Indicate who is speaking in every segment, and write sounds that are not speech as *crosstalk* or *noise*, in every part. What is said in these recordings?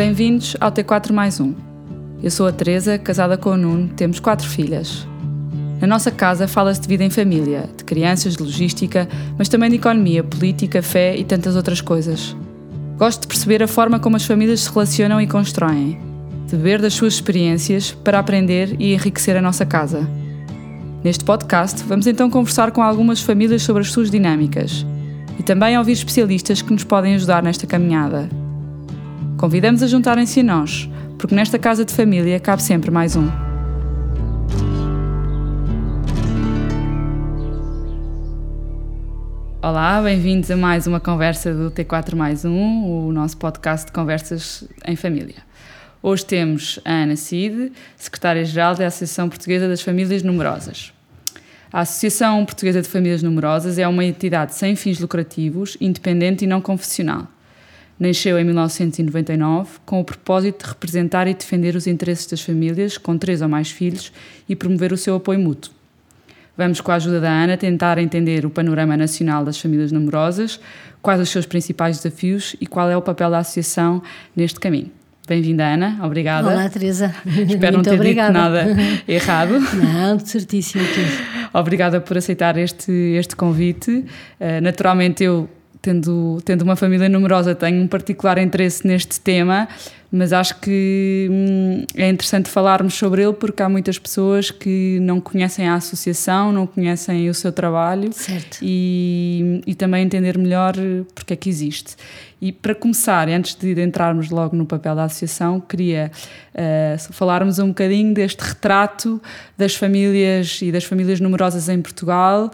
Speaker 1: Bem-vindos ao T4 mais 1. Eu sou a Teresa, casada com o Nuno, temos quatro filhas. Na nossa casa fala-se de vida em família, de crianças, de logística, mas também de economia, política, fé e tantas outras coisas. Gosto de perceber a forma como as famílias se relacionam e constroem, de beber das suas experiências para aprender e enriquecer a nossa casa. Neste podcast, vamos então conversar com algumas famílias sobre as suas dinâmicas e também ouvir especialistas que nos podem ajudar nesta caminhada. Convidamos a juntarem-se a nós, porque nesta casa de família cabe sempre mais um. Olá, bem-vindos a mais uma conversa do T4 mais um, o nosso podcast de conversas em família. Hoje temos a Ana Cid, secretária-geral da Associação Portuguesa das Famílias Numerosas. A Associação Portuguesa de Famílias Numerosas é uma entidade sem fins lucrativos, independente e não confessional. Nasceu em 1999 com o propósito de representar e defender os interesses das famílias com três ou mais filhos e promover o seu apoio mútuo. Vamos, com a ajuda da Ana, tentar entender o panorama nacional das famílias numerosas, quais os seus principais desafios e qual é o papel da associação neste caminho. Bem-vinda, Ana. Obrigada.
Speaker 2: Olá, Teresa.
Speaker 1: Espero
Speaker 2: Muito
Speaker 1: não ter
Speaker 2: obrigada.
Speaker 1: dito nada *laughs* errado.
Speaker 2: Não, certíssimo tudo.
Speaker 1: Obrigada por aceitar este, este convite. Uh, naturalmente, eu, tendo, tendo uma família numerosa, tenho um particular interesse neste tema, mas acho que hum, é interessante falarmos sobre ele porque há muitas pessoas que não conhecem a associação, não conhecem o seu trabalho
Speaker 2: Certo.
Speaker 1: e, e também entender melhor porque é que existe. E para começar, antes de entrarmos logo no papel da associação, queria uh, falarmos um bocadinho deste retrato das famílias e das famílias numerosas em Portugal,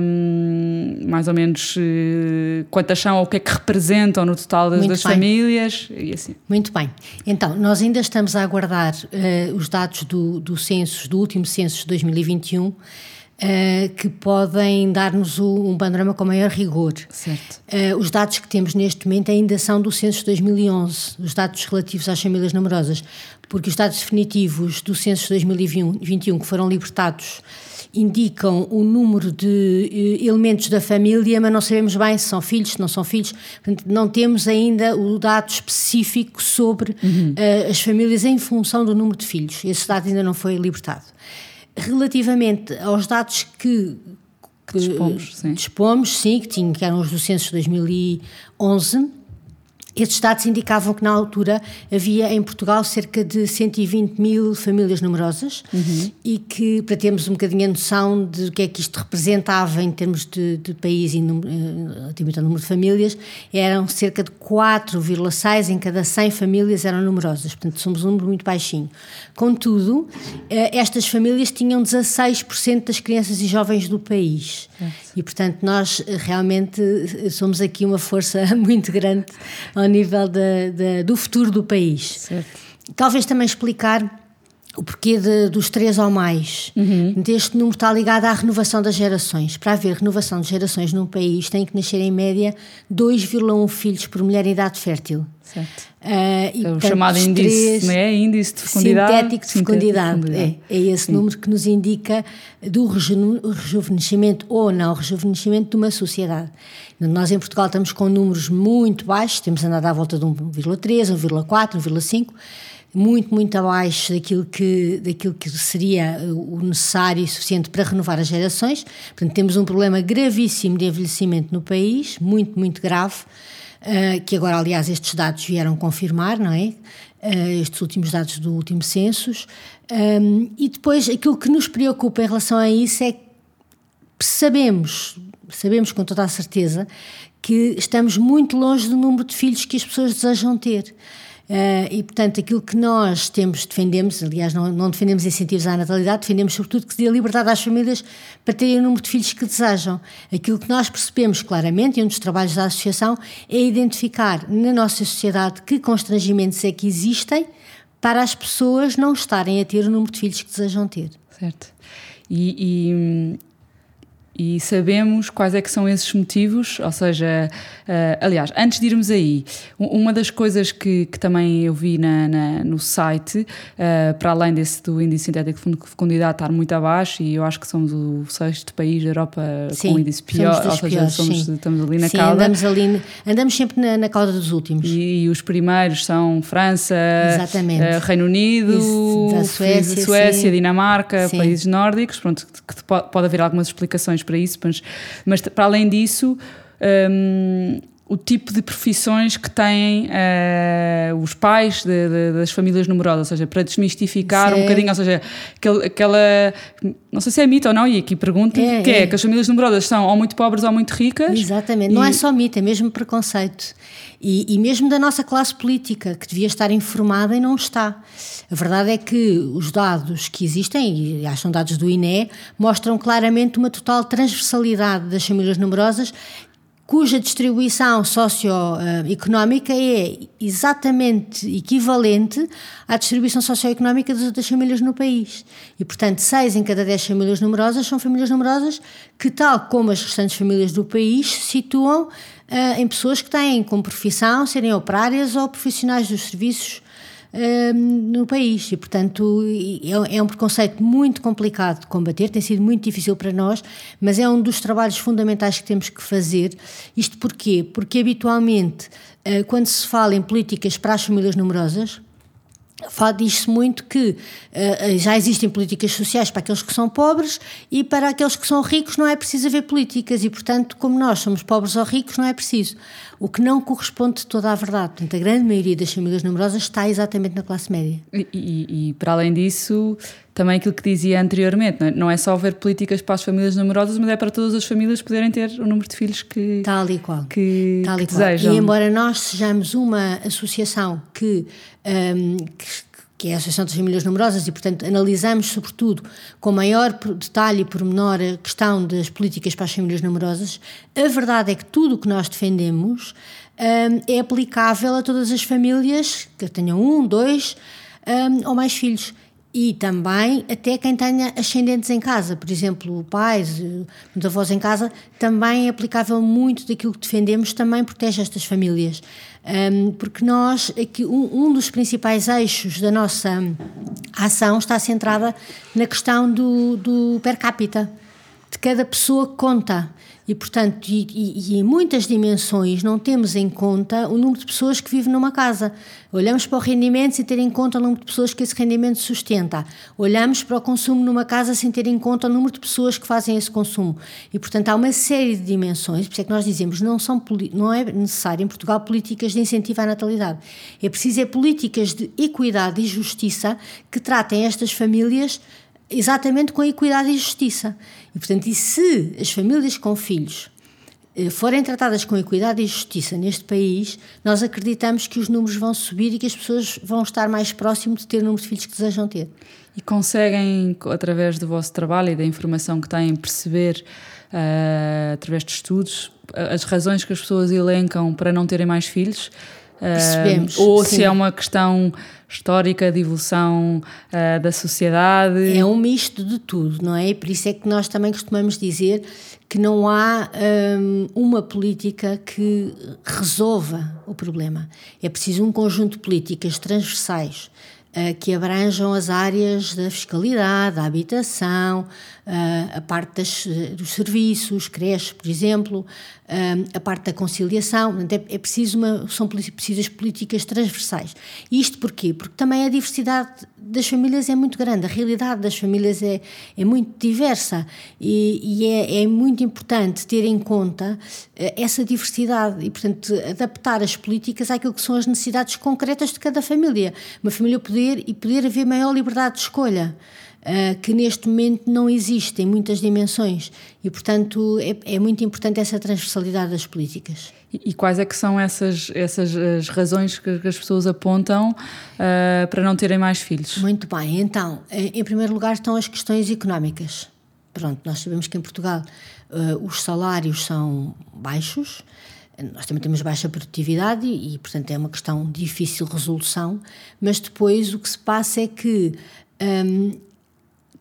Speaker 1: um, mais ou menos uh, quantas são ou o que é que representam no total das, das famílias e assim.
Speaker 2: Muito bem. Então, nós ainda estamos a aguardar eh, os dados do, do censo, do último censo de 2021, eh, que podem dar-nos um panorama com maior rigor.
Speaker 1: Certo.
Speaker 2: Eh, os dados que temos neste momento ainda são do censo de 2011, os dados relativos às famílias numerosas, porque os dados definitivos do censo de 2021 que foram libertados indicam o número de eh, elementos da família, mas não sabemos bem se são filhos, se não são filhos. Portanto, não temos ainda o dado específico sobre eh, as famílias em função do número de filhos. Esse dado ainda não foi libertado. Relativamente aos dados que que
Speaker 1: dispomos, sim.
Speaker 2: dispomos, sim, que, tinham, que eram os do censo de 2011. Estes dados indicavam que na altura havia em Portugal cerca de 120 mil famílias numerosas e que, para termos um bocadinho a noção de o que é que isto representava em termos de, de país e eh, relativamente ao número de famílias, eram cerca de 4,6 em cada 100 famílias eram numerosas, portanto somos um número muito baixinho. Contudo, eh, estas famílias tinham 16% das crianças e jovens do país. E, portanto, nós eh, realmente somos aqui uma força *laughs* muito grande ao nível da- da- do futuro do país.
Speaker 1: Certo.
Speaker 2: Talvez também explicar o porquê de- dos três ou mais. Portanto, Este número está ligado à renovação das gerações. Para haver renovação de gerações num país, tem que nascer em média 2,1 filhos por mulher em idade fértil.
Speaker 1: Certo.
Speaker 2: Ah, e,
Speaker 1: É o
Speaker 2: portanto,
Speaker 1: chamado índice, não é? Índice de fecundidade.
Speaker 2: Sintético de fecundidade.
Speaker 1: fecundidade.
Speaker 2: É, é esse número que nos indica do reju- rejuvenescimento ou não rejuvenescimento de uma sociedade. Nós em Portugal estamos com números muito baixos, temos andado à volta de 1,3, 1,4, 1,5, muito, muito abaixo daquilo que, daquilo que seria o necessário e suficiente para renovar as gerações. Portanto, temos um problema gravíssimo de envelhecimento no país, muito, muito grave. Uh, que agora, aliás, estes dados vieram confirmar, não é? Uh, estes últimos dados do último census. Um, e depois, aquilo que nos preocupa em relação a isso é que sabemos, sabemos com toda a certeza, que estamos muito longe do número de filhos que as pessoas desejam ter. Uh, e, portanto, aquilo que nós temos, defendemos, aliás, não, não defendemos incentivos à natalidade, defendemos sobretudo que se dê liberdade às famílias para terem o número de filhos que desejam. Aquilo que nós percebemos claramente, e um dos trabalhos da Associação, é identificar na nossa sociedade que constrangimentos é que existem para as pessoas não estarem a ter o número de filhos que desejam ter.
Speaker 1: Certo. E, e, sabemos quais é que são esses motivos, ou seja, uh, aliás, antes de irmos aí, uma das coisas que, que também eu vi na, na no site, uh, para além desse do índice sintético de fecundidade estar muito abaixo, e eu acho que somos o sexto país da Europa sim, com índice pior, ou seja, piores, somos, estamos ali na sim, cauda.
Speaker 2: Andamos, ali, andamos sempre na, na cauda dos últimos.
Speaker 1: E, e, os primeiros são França, uh, Reino Unido, Isso, Suécia, Suécia Dinamarca, países nórdicos, pronto, que pode haver algumas explicações para isso, mas, mas para além disso, um, o tipo de profissões que têm uh, os pais de, de, das famílias numerosas, ou seja, para desmistificar Sim. um bocadinho, ou seja, aquele, aquela, não sei se é mito ou não, e aqui pergunto é, que é. é. que as famílias numerosas são ou muito pobres ou muito ricas.
Speaker 2: Exatamente, e... não é só mito, é mesmo preconceito. E, e mesmo da nossa classe política, que devia estar informada e não está. A verdade é que os dados que existem, e acho são dados do INE, mostram claramente uma total transversalidade das famílias numerosas cuja distribuição socioeconómica é exatamente equivalente à distribuição socioeconómica das outras famílias no país. E, portanto, seis em cada dez famílias numerosas são famílias numerosas que, tal como as restantes famílias do país, se situam uh, em pessoas que têm como profissão serem operárias ou profissionais dos serviços no país. E, portanto, é, é um preconceito muito complicado de combater, tem sido muito difícil para nós, mas é um dos trabalhos fundamentais que temos que fazer. Isto porquê? Porque habitualmente, uh, quando se fala em políticas para as famílias numerosas, diz-se muito que uh, já existem políticas sociais para aqueles que são pobres e para aqueles que são ricos não é preciso haver políticas e, portanto, como nós somos pobres ou ricos, não é preciso. O que não corresponde toda à verdade. Portanto, a grande maioria das famílias numerosas está exatamente na classe média.
Speaker 1: E, e, e para além disso, também aquilo que dizia anteriormente, não é? não é só haver políticas para as famílias numerosas, mas é para todas as famílias poderem ter o número de filhos que,
Speaker 2: Tal e qual.
Speaker 1: que,
Speaker 2: Tal
Speaker 1: que
Speaker 2: e
Speaker 1: desejam.
Speaker 2: E embora nós sejamos uma associação que, um, que que é a Associação das Famílias Numerosas, e, portanto, analisamos, sobretudo, com maior detalhe e pormenor a questão das políticas para as famílias numerosas, a verdade é que tudo o que nós defendemos um, é aplicável a todas as famílias que tenham um, dois um, ou mais filhos. E também até quem tenha ascendentes em casa, por exemplo, pais, avós em casa, também é aplicável muito daquilo que defendemos, também protege estas famílias. Um, porque nós, aqui, um, um, dos principais eixos da nossa ação está centrada na questão do, do per capita, de cada pessoa conta. E, portanto, e, e, e, em muitas dimensões não temos em conta o número de pessoas que vivem numa casa. Olhamos para o rendimento sem ter em conta o número de pessoas que esse rendimento sustenta. Olhamos para o consumo numa casa sem ter em conta o número de pessoas que fazem esse consumo. E, portanto, há uma série de dimensões, por isso é que nós dizemos não são não é necessário em Portugal políticas de incentivo à natalidade. É preciso é políticas de equidade e justiça que tratem estas famílias exatamente com a equidade e justiça. E, portanto, e se as famílias com filhos eh, forem tratadas com equidade e justiça neste país, nós acreditamos que os números vão subir e que as pessoas vão estar mais próximos de ter o número de filhos que desejam ter.
Speaker 1: E conseguem, através do vosso trabalho e da informação que têm, perceber, uh, através de estudos, as razões que as pessoas elencam para não terem mais filhos?
Speaker 2: Percebemos. Uh,
Speaker 1: ou sim. se é uma questão histórica de evolução uh, da sociedade.
Speaker 2: É um misto de tudo, não é? E por isso é que nós também costumamos dizer que não há um, uma política que resolva o problema. É preciso um conjunto de políticas transversais que abranjam as áreas da fiscalidade, da habitação, uh, a parte das, dos serviços, creches, por exemplo, a parte da conciliação, é, é preciso uma, são precisas políticas transversais. Isto porquê? Porque também a diversidade das famílias é muito grande, a realidade das famílias é, é muito diversa e, e é, é, muito importante ter em conta eh, essa diversidade e, portanto, adaptar as políticas àquilo que são as necessidades concretas de cada família. Uma família poder e poder haver maior liberdade de escolha. Uh, que neste momento não existe em muitas dimensões e, portanto, é, é muito importante essa transversalidade das políticas.
Speaker 1: E, e, quais é que são essas, essas as razões que, que as pessoas apontam uh, para não terem mais filhos?
Speaker 2: Muito bem, então, em primeiro lugar estão as questões económicas. Pronto, nós sabemos que em Portugal uh, os salários são baixos, nós também temos baixa produtividade e, portanto, é uma questão de difícil resolução, mas depois o que se passa é que um,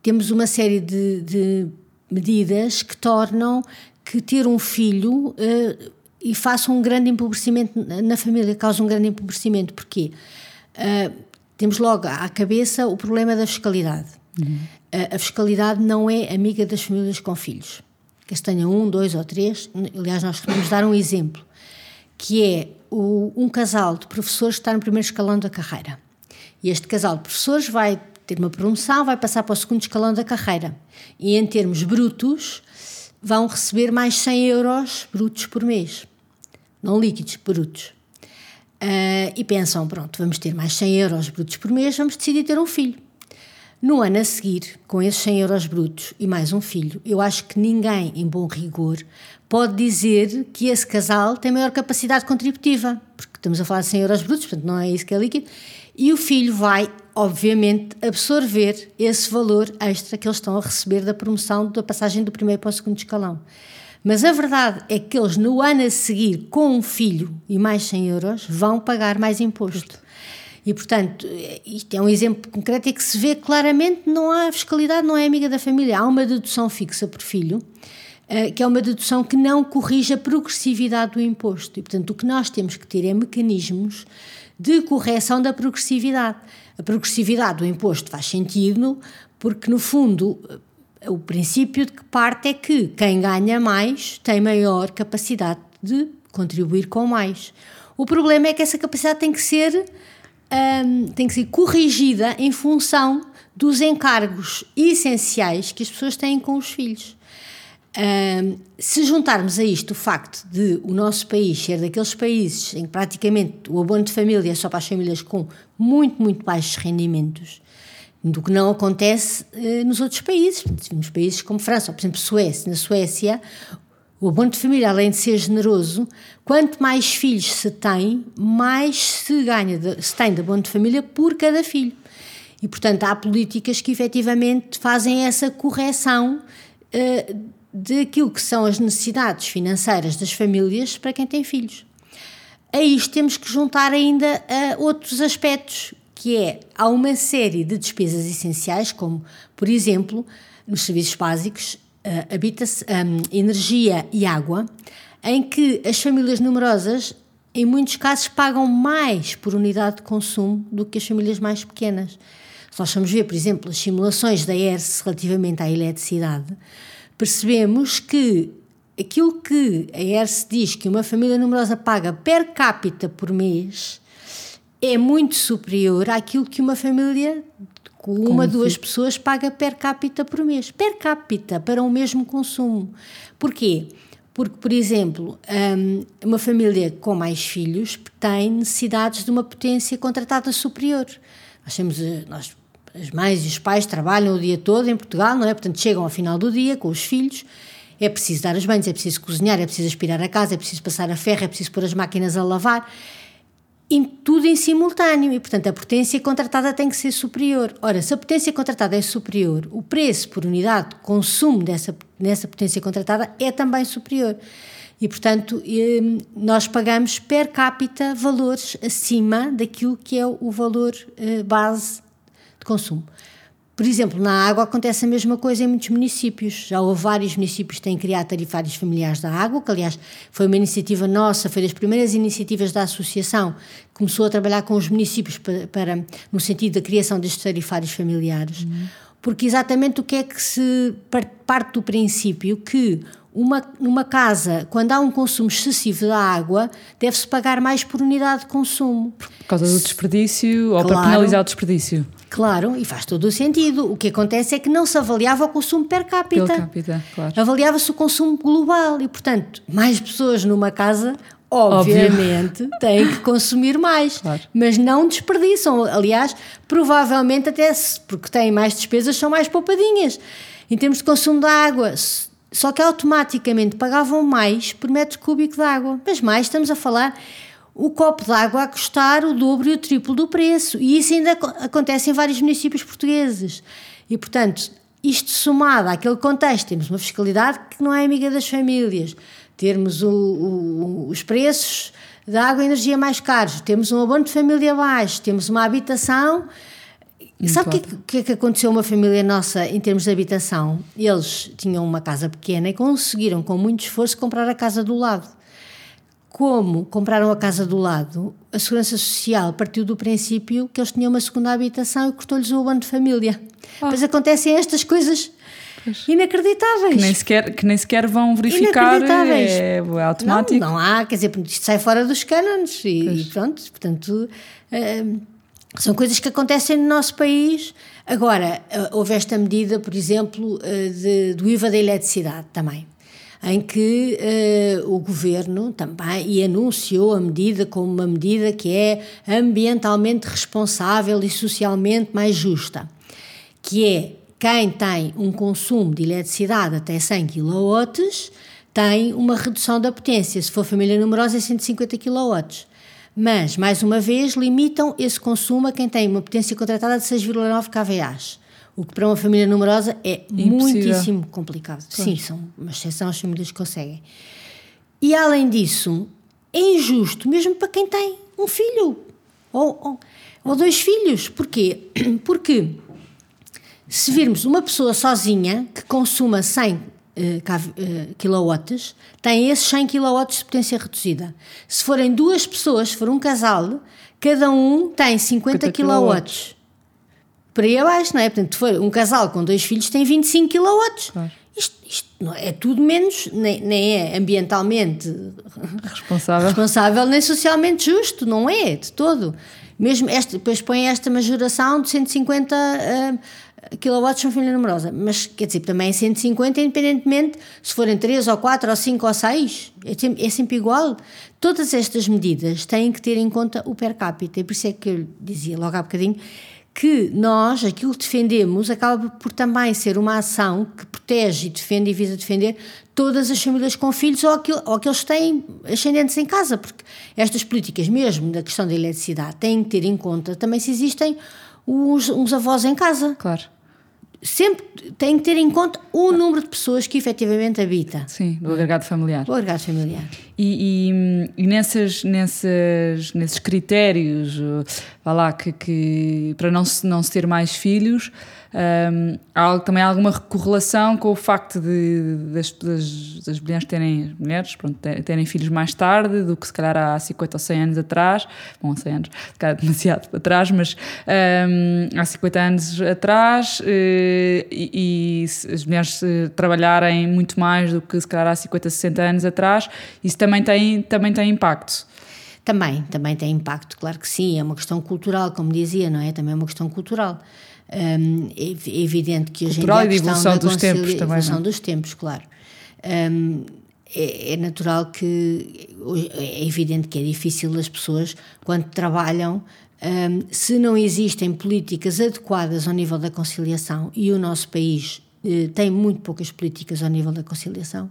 Speaker 2: temos uma série de, de medidas que tornam que ter um filho uh, e faça um grande empobrecimento na família, causa um grande empobrecimento. Porquê? Uh, temos logo à cabeça o problema da fiscalidade. Uhum. Uh, a fiscalidade não é amiga das famílias com filhos. Que tenham um, dois ou três. Aliás, nós podemos dar um exemplo, que é o, um casal de professores que está no primeiro escalão da carreira. E este casal de professores vai ter uma promoção, vai passar para o segundo escalão da carreira. E em termos brutos, vão receber mais 100 euros brutos por mês. Não líquidos, brutos. Uh, e pensam, pronto, vamos ter mais 100 euros brutos por mês, vamos decidir ter um filho. No ano a seguir, com esses 100 euros brutos e mais um filho, eu acho que ninguém, em bom rigor, pode dizer que esse casal tem maior capacidade contributiva, porque estamos a falar de 100 euros brutos, portanto não é isso que é líquido, e o filho vai, obviamente, absorver esse valor extra que eles estão a receber da promoção da passagem do primeiro para o segundo escalão. Mas a verdade é que eles, no ano a seguir, com um filho e mais 100 euros, vão pagar mais imposto. E, portanto, isto é um exemplo concreto e que se vê claramente não há fiscalidade, não é amiga da família. Há uma dedução fixa por filho, que é uma dedução que não corrige a progressividade do imposto. E, portanto, o que nós temos que ter é mecanismos de correção da progressividade. A progressividade do imposto faz sentido porque, no fundo, o princípio de que parte é que quem ganha mais tem maior capacidade de contribuir com mais. O problema é que essa capacidade tem que ser, um, tem que ser corrigida em função dos encargos essenciais que as pessoas têm com os filhos. Se juntarmos a isto o facto de o nosso país ser daqueles países em que praticamente o abono de família é só para as famílias com muito, muito baixos rendimentos, do que não acontece uh, nos outros países, nos países como França, ou por exemplo Suécia. Na Suécia, o abono de família, além de ser generoso, quanto mais filhos se tem, mais se ganha, de, se tem de abono de família por cada filho. E, portanto, há políticas que efetivamente fazem essa correção uh, daquilo que são as necessidades financeiras das famílias para quem tem filhos. A isto temos que juntar ainda outros aspectos, que é, há uma série de despesas essenciais, como, por exemplo, nos serviços básicos, um, energia e água, em que as famílias numerosas, em muitos casos, pagam mais por unidade de consumo do que as famílias mais pequenas. Se nós vamos ver, por exemplo, as simulações da ERS relativamente à eletricidade, percebemos que aquilo que a ERS diz que uma família numerosa paga per capita por mês é muito superior àquilo que uma família com uma, Como duas pessoas paga per capita por mês. Per capita, para o mesmo consumo. Porquê? Porque, por exemplo, hum, uma família com mais filhos tem necessidades de uma potência contratada superior. Nós temos, eh, nós as mães e os pais trabalham o dia todo em Portugal, não é? Portanto, chegam ao final do dia com os filhos, é preciso dar as banhos, é preciso cozinhar, é preciso aspirar a casa, é preciso passar a ferro, é preciso pôr as máquinas a lavar, em, tudo em simultâneo. E, portanto, a potência contratada tem que ser superior. Ora, se a potência contratada é superior, o preço por unidade de consumo dessa, dessa potência contratada é também superior. E, portanto, hum, nós pagamos per capita valores acima daquilo que é o valor eh, base de consumo. Por exemplo, na água acontece a mesma coisa em muitos municípios. Já houve vários municípios que têm criado tarifários familiares da água, que aliás foi uma iniciativa nossa, foi das primeiras iniciativas da associação, que começou a trabalhar com os municípios para, para no sentido da criação destes tarifários familiares. Uhum. Porque exatamente o que é que se parte do princípio que uma, numa casa, quando há um consumo excessivo da água, deve-se pagar mais por unidade de consumo.
Speaker 1: Por causa do desperdício claro, ou para penalizar o desperdício.
Speaker 2: Claro, e faz todo o sentido. O que acontece é que não se avaliava o consumo per capita. Per capita claro. Avaliava-se o consumo global e, portanto, mais pessoas numa casa obviamente Óbvio. têm que consumir mais, claro. mas não desperdiçam. Aliás, provavelmente até se, porque têm mais despesas, são mais poupadinhas. Em termos de consumo de água, só que automaticamente pagavam mais por metro cúbico de água. Mas mais, estamos a falar o copo de água a custar o dobro e o triplo do preço. E isso ainda acontece em vários municípios portugueses. E, portanto, isto somado àquele contexto, temos uma fiscalidade que não é amiga das famílias, termos o, o, os preços da água e energia mais caros, temos um abono de família baixo, temos uma habitação Sabe o que, que, é que aconteceu a uma família nossa em termos de habitação? Eles tinham uma casa pequena e conseguiram, com muito esforço, comprar a casa do lado. Como compraram a casa do lado, a Segurança Social partiu do princípio que eles tinham uma segunda habitação e cortou-lhes o abono de família. Oh. Pois acontecem estas coisas. Inacreditáveis.
Speaker 1: Que nem, sequer, que nem sequer vão verificar. É, é automático.
Speaker 2: Não, não há, quer dizer, isto sai fora dos cânones e, e, pronto, portanto. Uh, são coisas que acontecem no nosso país. Agora, uh, houve esta medida, por exemplo, uh, de, do IVA da eletricidade também, em que uh, o governo também e anunciou a medida como uma medida que é ambientalmente responsável e socialmente mais justa, que é quem tem um consumo de eletricidade até 100 kW tem uma redução da potência. Se for família numerosa, é 150 kW. Mas, mais uma vez, limitam esse consumo a quem tem uma potência contratada de 6,9 kVA. O que para uma família numerosa é Impossível. muitíssimo complicado. Pois. Sim, são uma exceção as famílias que conseguem. E além disso, é injusto mesmo para quem tem um filho ou, ou, ou dois filhos. Porquê? *clears throat* Porque se virmos uma pessoa sozinha que consuma 100 uh, kW, tem esses 100 kW de potência reduzida. Se forem duas pessoas, se for um casal, cada um tem 50 kW. Por aí abaixo, não é? Portanto, for um casal com dois filhos, tem 25 kW. Claro. Isto, é tudo menos, nem, nem é ambientalmente
Speaker 1: responsável.
Speaker 2: responsável, nem socialmente justo, não é, de todo. Mesmo este, depois põe esta majoração de 150 uh, kilowatts são família numerosa, mas quer dizer, também é 150, independentemente se forem 3 ou 4 ou 5 ou 6, é sempre, é sempre igual. Todas estas medidas têm que ter em conta o per capita, e por isso é que eu dizia logo há bocadinho que nós, aquilo que defendemos, acaba por também ser uma ação que protege e defende e visa defender todas as famílias com filhos ou, aquilo, ou aqueles que têm ascendentes em casa, porque estas políticas, mesmo da questão da eletricidade, têm que ter em conta também se existem uns, uns avós em casa.
Speaker 1: Claro
Speaker 2: sempre tem que ter em conta o número de pessoas que efetivamente habita.
Speaker 1: Sim, do agregado familiar.
Speaker 2: O agregado familiar.
Speaker 1: E, e, e nessas, nessas, nesses critérios, vá lá, que, que para não se, não se ter mais filhos, um, há também alguma correlação com o facto de, das, das, das mulheres terem, mulheres, pronto, terem filhos mais tarde do que se calhar há 50 ou 100 anos atrás, bom, 100 anos, se calhar demasiado *laughs* atrás, mas um, há 50 anos atrás eh, e, e, as mulheres trabalharem muito mais do que se calhar há 50, 60 anos atrás, isso também tem, também tem impacto.
Speaker 2: Também, também tem impacto, claro que sim, é uma questão cultural, como dizia, não é? Também é uma questão cultural. Um, é, é, evidente que hoje
Speaker 1: Cultural em dia a questão da dos tempos também,
Speaker 2: evolução não? dos tempos, claro. Um, é, é, natural que é evidente que é difícil as pessoas quando trabalham um, se não existem políticas adequadas ao nível da conciliação e o nosso país eh, tem muito poucas políticas ao nível da conciliação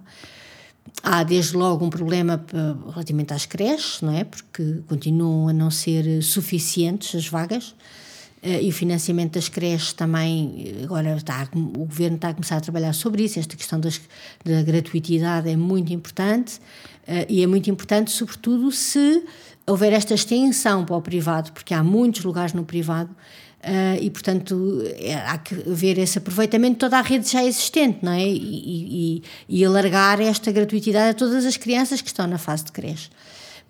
Speaker 2: há desde logo um problema relativamente às creches, não é? Porque continuam a não ser suficientes as vagas. Uh, e o financiamento das creches também, agora está, o governo está a começar a trabalhar sobre isso, esta questão das, da gratuitidade é muito importante e é muito importante, sobretudo, se houver esta extensão para o privado, porque há muitos lugares no privado uh, e, portanto, é, há que ver esse aproveitamento de toda a rede já existente, não é? E, e, e alargar esta gratuitidade a todas as crianças que estão na fase de creche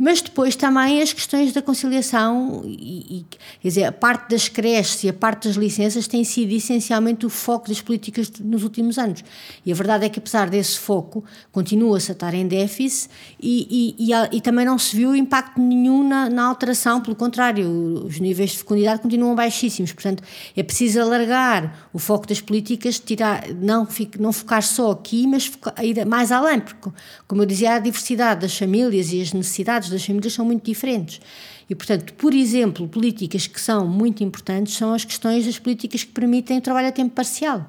Speaker 2: mas depois também as questões da conciliação e, e, quer dizer, a parte das creches e a parte das licenças tem sido essencialmente o foco das políticas nos últimos anos. E a verdade é que apesar desse foco, continua-se a estar em déficit e, e, e, também não se viu impacto nenhum na, na, alteração, pelo contrário, os níveis de fecundidade continuam baixíssimos, portanto é preciso alargar o foco das políticas, tirar, não, não focar só aqui, mas focar, ir mais além, porque como eu dizia, a diversidade das famílias e as necessidades das famílias são muito diferentes. E, portanto, por exemplo, políticas que são muito importantes são as questões das políticas que permitem o trabalho a tempo parcial.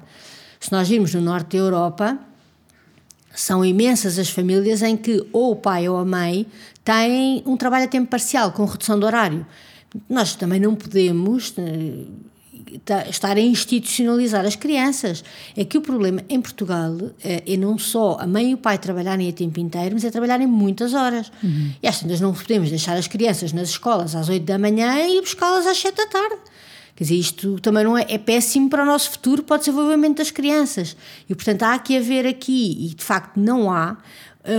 Speaker 2: Se nós virmos no norte da Europa, são imensas as famílias em que ou o pai ou a mãe têm um trabalho a tempo parcial, com redução de horário. Nós também não podemos eh, estar a institucionalizar as crianças. É que o problema em Portugal é, é, não só a mãe e o pai trabalharem a tempo inteiro, mas é trabalharem muitas horas. Uhum. E às vezes não podemos deixar as crianças nas escolas às 8 da manhã e buscá-las às 7 da tarde. Quer dizer, isto também não é, é péssimo para o nosso futuro, para o desenvolvimento das crianças. E, portanto, há que haver aqui, e de facto não há,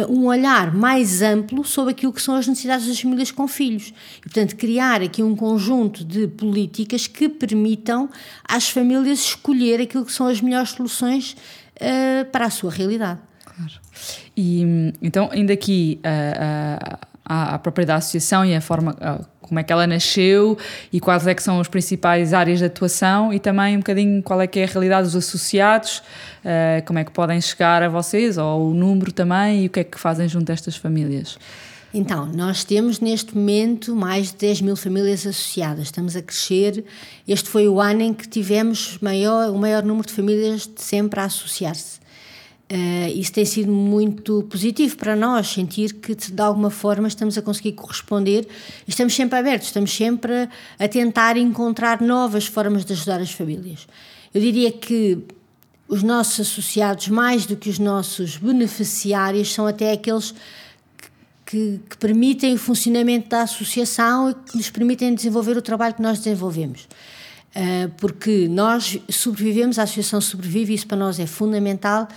Speaker 2: um olhar mais amplo sobre aquilo que são as necessidades das famílias com filhos. E, portanto, criar aqui um conjunto de políticas que permitam às famílias escolher aquilo que são as melhores soluções uh, para a sua realidade.
Speaker 1: Claro. E então, ainda aqui a, a, a própria da associação e a forma como é que ela nasceu e quais é que são as principais áreas de atuação e também um bocadinho qual é que é a realidade dos associados, uh, como é que podem chegar a vocês, ou o número também, e o que é que fazem junto a estas famílias.
Speaker 2: Então, nós temos neste momento mais de 10 mil famílias associadas, estamos a crescer. Este foi o ano em que tivemos maior, o maior número de famílias de sempre a associar-se. Uh, isso tem sido muito positivo para nós, sentir que de alguma forma estamos a conseguir corresponder. Estamos sempre abertos, estamos sempre a tentar encontrar novas formas de ajudar as famílias. Eu diria que os nossos associados, mais do que os nossos beneficiários, são até aqueles que, que permitem o funcionamento da associação e que nos permitem desenvolver o trabalho que nós desenvolvemos. Uh, porque nós sobrevivemos, a associação sobrevive, isso para nós é fundamental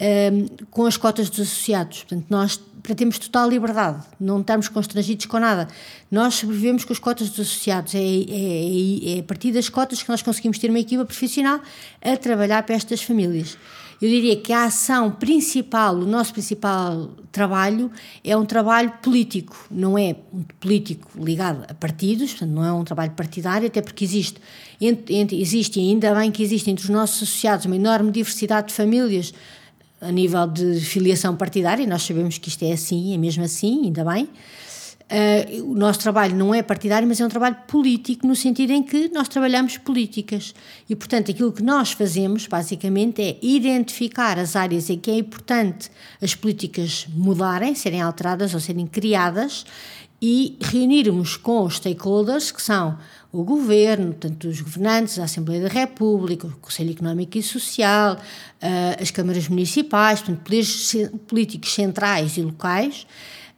Speaker 2: um, com as cotas dos associados. Portanto, nós para termos total liberdade, não estamos constrangidos com nada. Nós sobrevivemos com as cotas dos associados. É, é, é, é a partir das cotas que nós conseguimos ter uma equipa profissional a trabalhar para estas famílias. Eu diria que a ação principal, o nosso principal trabalho, é um trabalho político, não é um político ligado a partidos, portanto, não é um trabalho partidário, até porque existe, existe e ainda bem que existe entre os nossos associados uma enorme diversidade de famílias a nível de filiação partidária, nós sabemos que isto é assim, é mesmo assim, ainda bem. Uh, o nosso trabalho não é partidário, mas é um trabalho político, no sentido em que nós trabalhamos políticas. E, portanto, aquilo que nós fazemos, basicamente, é identificar as áreas em que é importante as políticas mudarem, serem alteradas ou serem criadas, e reunirmos com os stakeholders, que são o governo, tanto os governantes, a Assembleia da República, o Conselho Económico e Social, uh, as câmaras municipais, portanto, poderes políticos centrais e locais,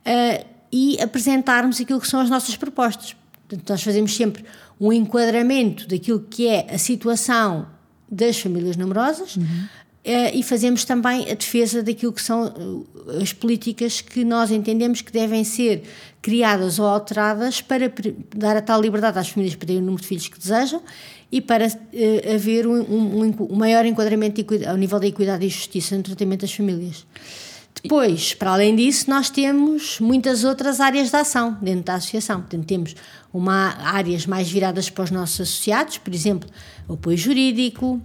Speaker 2: uh, e apresentarmos aquilo que são as nossas propostas. Portanto, nós fazemos sempre um enquadramento daquilo que é a situação das famílias numerosas. Uhum. Uh, e fazemos também a defesa daquilo que são as políticas que nós entendemos que devem ser criadas ou alteradas para dar a tal liberdade às famílias para terem o número de filhos que desejam e para uh, haver um, um, um, maior enquadramento ao nível da equidade e justiça no tratamento das famílias. Depois, para além disso, nós temos muitas outras áreas de ação dentro da associação. Portanto, temos uma, áreas mais viradas para os nossos associados, por exemplo, apoio jurídico,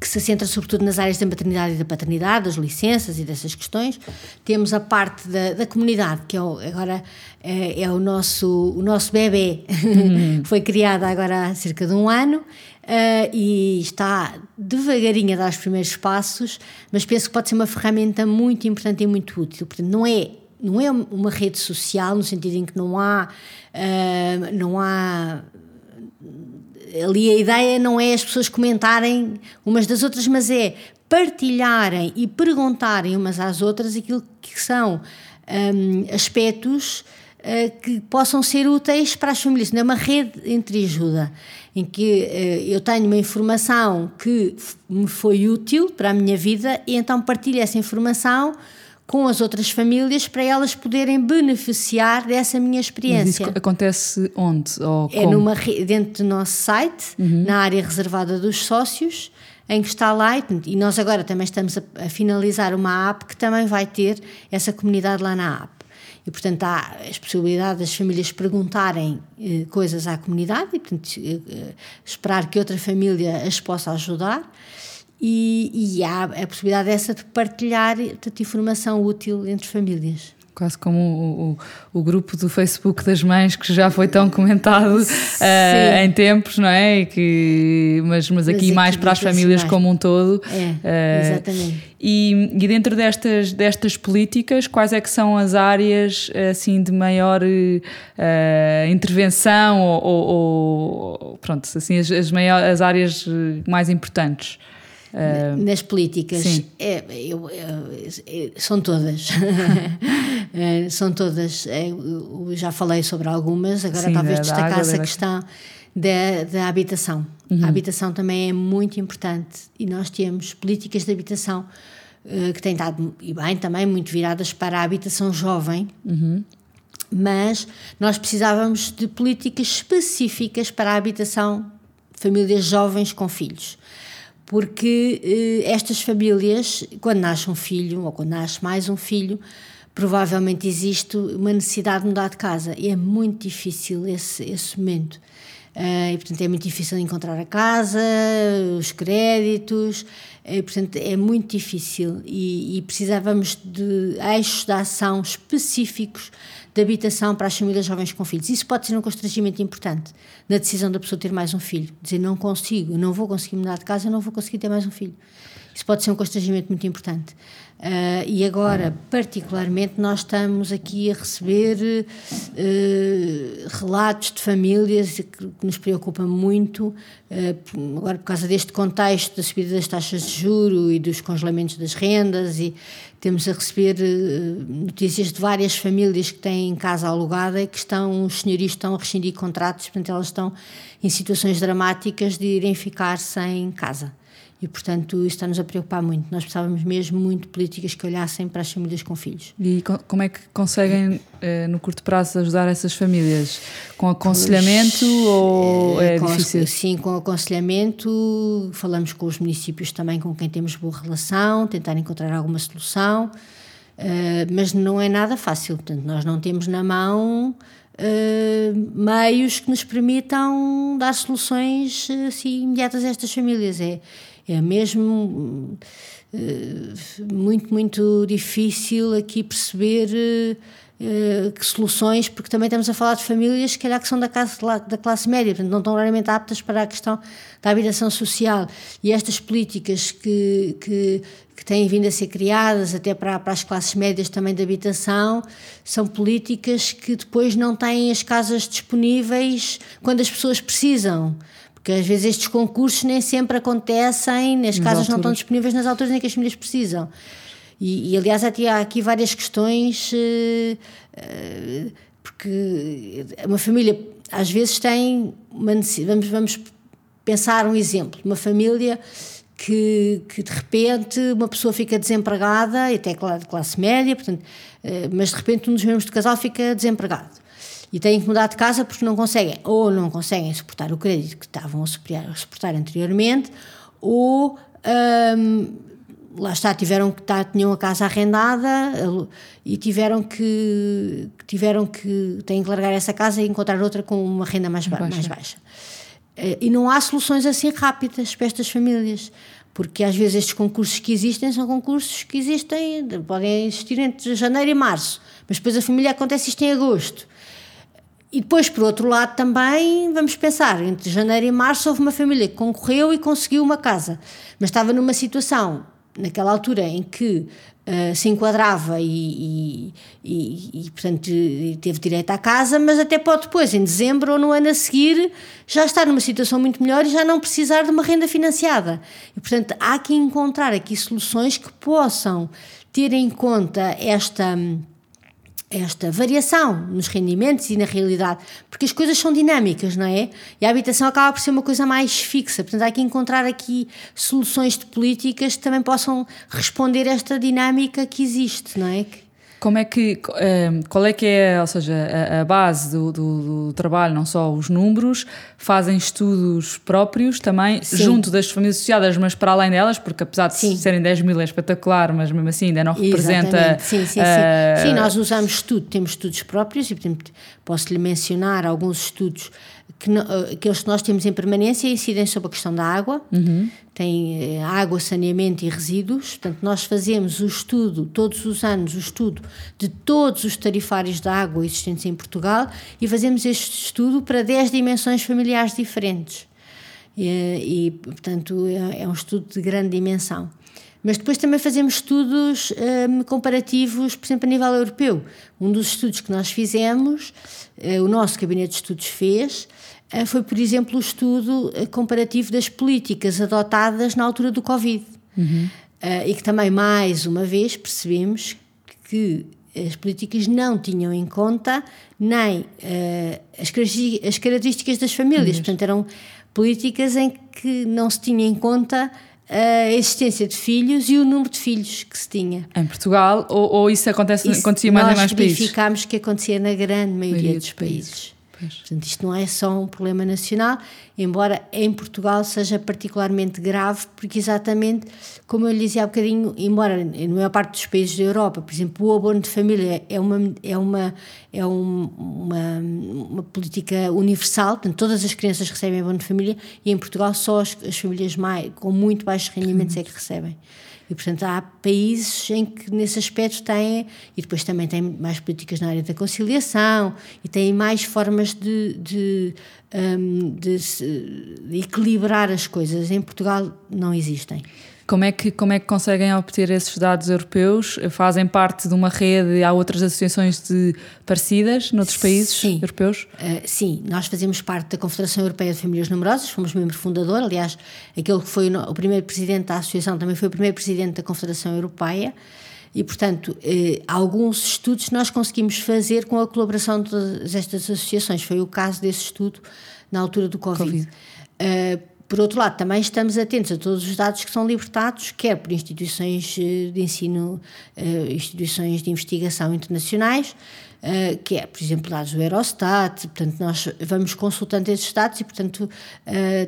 Speaker 2: que se centra sobretudo nas áreas da maternidade e da paternidade, das licenças e dessas questões. Temos a parte da, da comunidade, que é o, agora é, é, o, nosso, o nosso bebê, uhum. *laughs* foi criada agora há cerca de um ano uh, e está devagarinho a dar os primeiros passos, mas penso que pode ser uma ferramenta muito importante e muito útil. Portanto, não é não é uma rede social no sentido em que não há uh, não há ali a ideia não é as pessoas comentarem umas das outras, mas é partilharem e perguntarem umas às outras aquilo que são um, aspectos uh, que possam ser úteis para as famílias. Não é uma rede entre ajuda, em que uh, eu tenho uma informação que me foi útil para a minha vida e então partilho essa informação com as outras famílias para elas poderem beneficiar dessa minha experiência.
Speaker 1: Mas isso acontece onde? Ou
Speaker 2: é numa, dentro do nosso site, uhum. na área reservada dos sócios, em que está lá, e nós agora também estamos a, a, finalizar uma app que também vai ter essa comunidade lá na app. E, portanto, há as possibilidades das famílias perguntarem eh, coisas à comunidade e, portanto, eh, eh esperar que outra família as possa ajudar e, e há a possibilidade dessa de partilhar portanto, informação útil entre famílias.
Speaker 1: Quase como o, o, o, grupo do Facebook das mães que já foi tão comentado uh, em tempos, não é? E que, mas, mas aqui mas mais para as famílias mais. como um todo.
Speaker 2: É, uh, exatamente.
Speaker 1: E, e dentro destas, destas políticas, quais é que são as áreas assim de maior uh, intervenção ou, ou, ou, pronto, assim as, as, maiores, as áreas mais importantes? Uh,
Speaker 2: Nas políticas, é, eu, eu, são todas. *laughs* são todas. Eu já falei sobre algumas, agora sim, talvez destacasse a questão da, da habitação. Uhum. A habitação também é muito importante e nós temos políticas de habitação uh, que têm estado, e bem, também muito viradas para a habitação jovem. Uhum. Mas nós precisávamos de políticas específicas para a habitação famílias jovens com filhos porque eh, estas famílias, quando nasce um filho ou quando nasce mais um filho, provavelmente existe uma necessidade de mudar de casa e é muito difícil esse, esse momento. Uh, e, portanto, é muito difícil encontrar a casa, os créditos, e, portanto, é muito difícil e, e precisávamos de eixos de ação específicos de habitação para as famílias jovens com filhos. Isso pode ser um constrangimento importante na decisão da pessoa ter mais um filho. Dizer, não consigo, não vou conseguir mudar de casa, não vou conseguir ter mais um filho. Isso pode ser um constrangimento muito importante. Uh, e agora, particularmente, nós estamos aqui a receber uh, relatos de famílias que, nos preocupam muito, uh, agora por causa deste contexto da subida das taxas de juro e dos congelamentos das rendas, e temos a receber notícias de várias famílias que têm casa alugada e que estão, os senhorios estão a rescindir contratos, portanto, elas estão em situações dramáticas de irem ficar sem casa. E, portanto, isso está-nos a preocupar muito. Nós precisávamos mesmo muito de políticas que olhassem para as famílias com filhos.
Speaker 1: E como é que conseguem, eh, no curto prazo, ajudar essas famílias? Com aconselhamento pois, ou é com, difícil?
Speaker 2: Sim, com aconselhamento. Falamos com os municípios também com quem temos boa relação, tentar encontrar alguma solução. Uh, mas não é nada fácil. Portanto, nós não temos na mão Uh, meios que nos permitam dar soluções assim, imediatas a estas famílias. É, é mesmo uh, muito, muito difícil aqui perceber uh, que soluções, porque também estamos a falar de famílias que, calhar, que são da classe, da classe média, portanto não estão realmente aptas para a questão da habitação social. E estas políticas que, que, que têm vindo a ser criadas, até para, para as classes médias também de habitação, são políticas que depois não têm as casas disponíveis quando as pessoas precisam porque às vezes estes concursos nem sempre acontecem, as casas não estão disponíveis nas alturas em que as famílias precisam. E, e aliás, há aqui várias questões, uh, uh, porque uma família às vezes tem uma vamos, vamos pensar um exemplo, uma família que, que, de repente uma pessoa fica desempregada, e até de classe média, portanto, uh, mas de repente um dos membros do casal fica desempregado e têm que mudar de casa porque não conseguem, ou não conseguem suportar o crédito que estavam a suportar, a suportar anteriormente, ou hum, lá está, tiveram que estar, tinham a casa arrendada e tiveram que tiveram que têm que largar essa casa e encontrar outra com uma renda mais, baixa. mais baixa. Eh, e não há soluções assim rápidas para estas famílias porque às vezes estes concursos que existem são concursos que existem, podem existir entre janeiro e março, mas depois a família acontece isto em agosto. E depois, por outro lado, também vamos pensar: entre janeiro e março houve uma família que concorreu e conseguiu uma casa, mas estava numa situação, naquela altura, em que uh, se enquadrava e, e, e, e, portanto, teve direito à casa, mas até pode depois, em dezembro ou no ano a seguir, já estar numa situação muito melhor e já não precisar de uma renda financiada. E, portanto, há que encontrar aqui soluções que possam ter em conta esta esta variação nos rendimentos e na realidade, porque as coisas são dinâmicas, não é? E a habitação acaba por ser uma coisa mais fixa, portanto há que encontrar aqui soluções de políticas que também possam responder a esta dinâmica que existe, não é?
Speaker 1: Como é que, ehm, qual é que é, ou seja, a, a base do, do, do, trabalho, não só os números, fazem estudos próprios também, sim. junto das famílias associadas, mas para além delas, porque apesar de sim. serem 10 mil é espetacular, mas mesmo assim ainda não representa...
Speaker 2: Exatamente. Sim, sim, uh... sim. Eh, sim, nós usamos estudo, temos estudos próprios e, portanto, posso-lhe mencionar alguns estudos que, eh, aqueles que nós temos em permanência incidem sobre a questão da água, uhum. tem eh, água, saneamento e resíduos. Portanto, nós fazemos o estudo, todos os anos, o estudo de todos os tarifários da água existentes em Portugal e fazemos este estudo para 10 dimensões familiares diferentes. E, e portanto, é, é um estudo de grande dimensão. Mas depois também fazemos estudos um, comparativos, por exemplo, a nível europeu. Um dos estudos que nós fizemos, uh, o nosso gabinete de estudos fez, uh, foi, por exemplo, o estudo uh, comparativo das políticas adotadas na altura do Covid. Uhum. e que também, mais uma vez, percebemos que as políticas não tinham em conta nem as, as características das famílias. Uhum. Portanto, eram políticas em que não se tinha em conta a existência de filhos e o número de filhos que se tinha.
Speaker 1: Em Portugal, ou, ou isso, acontece, isso acontecia mais em mais países?
Speaker 2: Nós verificámos que acontecia na grande maioria, maioria dos, dos países. países. Portanto, isto não é só um problema nacional, embora em Portugal seja particularmente grave, porque exatamente, como eu lhe dizia há bocadinho, embora na maior parte dos países da Europa, por exemplo, o abono de família é uma, é uma, é um, uma, uma política universal, portanto, todas as crianças recebem abono de família, e em Portugal só as, as famílias mais, com muito baixos rendimentos é que recebem. E, portanto, há países em que, nesse aspecto, têm, e depois também têm mais políticas na área da conciliação, e têm mais formas de, de, um, de, de equilibrar as coisas. Em Portugal não existem.
Speaker 1: Como é, que, como é que conseguem obter esses dados europeus? Fazem parte de uma rede, há outras associações de parecidas noutros países sim. europeus?
Speaker 2: Uh, sim, nós fazemos parte da Confederação Europeia de Famílias Numerosas, fomos membro fundador, aliás, aquele que foi o primeiro presidente da associação também foi o primeiro presidente da Confederação Europeia. E, portanto, eh, alguns estudos nós conseguimos fazer com a colaboração de todas estas associações. Foi o caso desse estudo na altura do Covid. COVID. Uh, por outro lado, também estamos atentos a todos os dados que são libertados, quer por instituições eh, de ensino, eh, instituições de investigação internacionais, uh, que é, por exemplo, dados do Eurostat, portanto, nós vamos consultando esses dados e, portanto,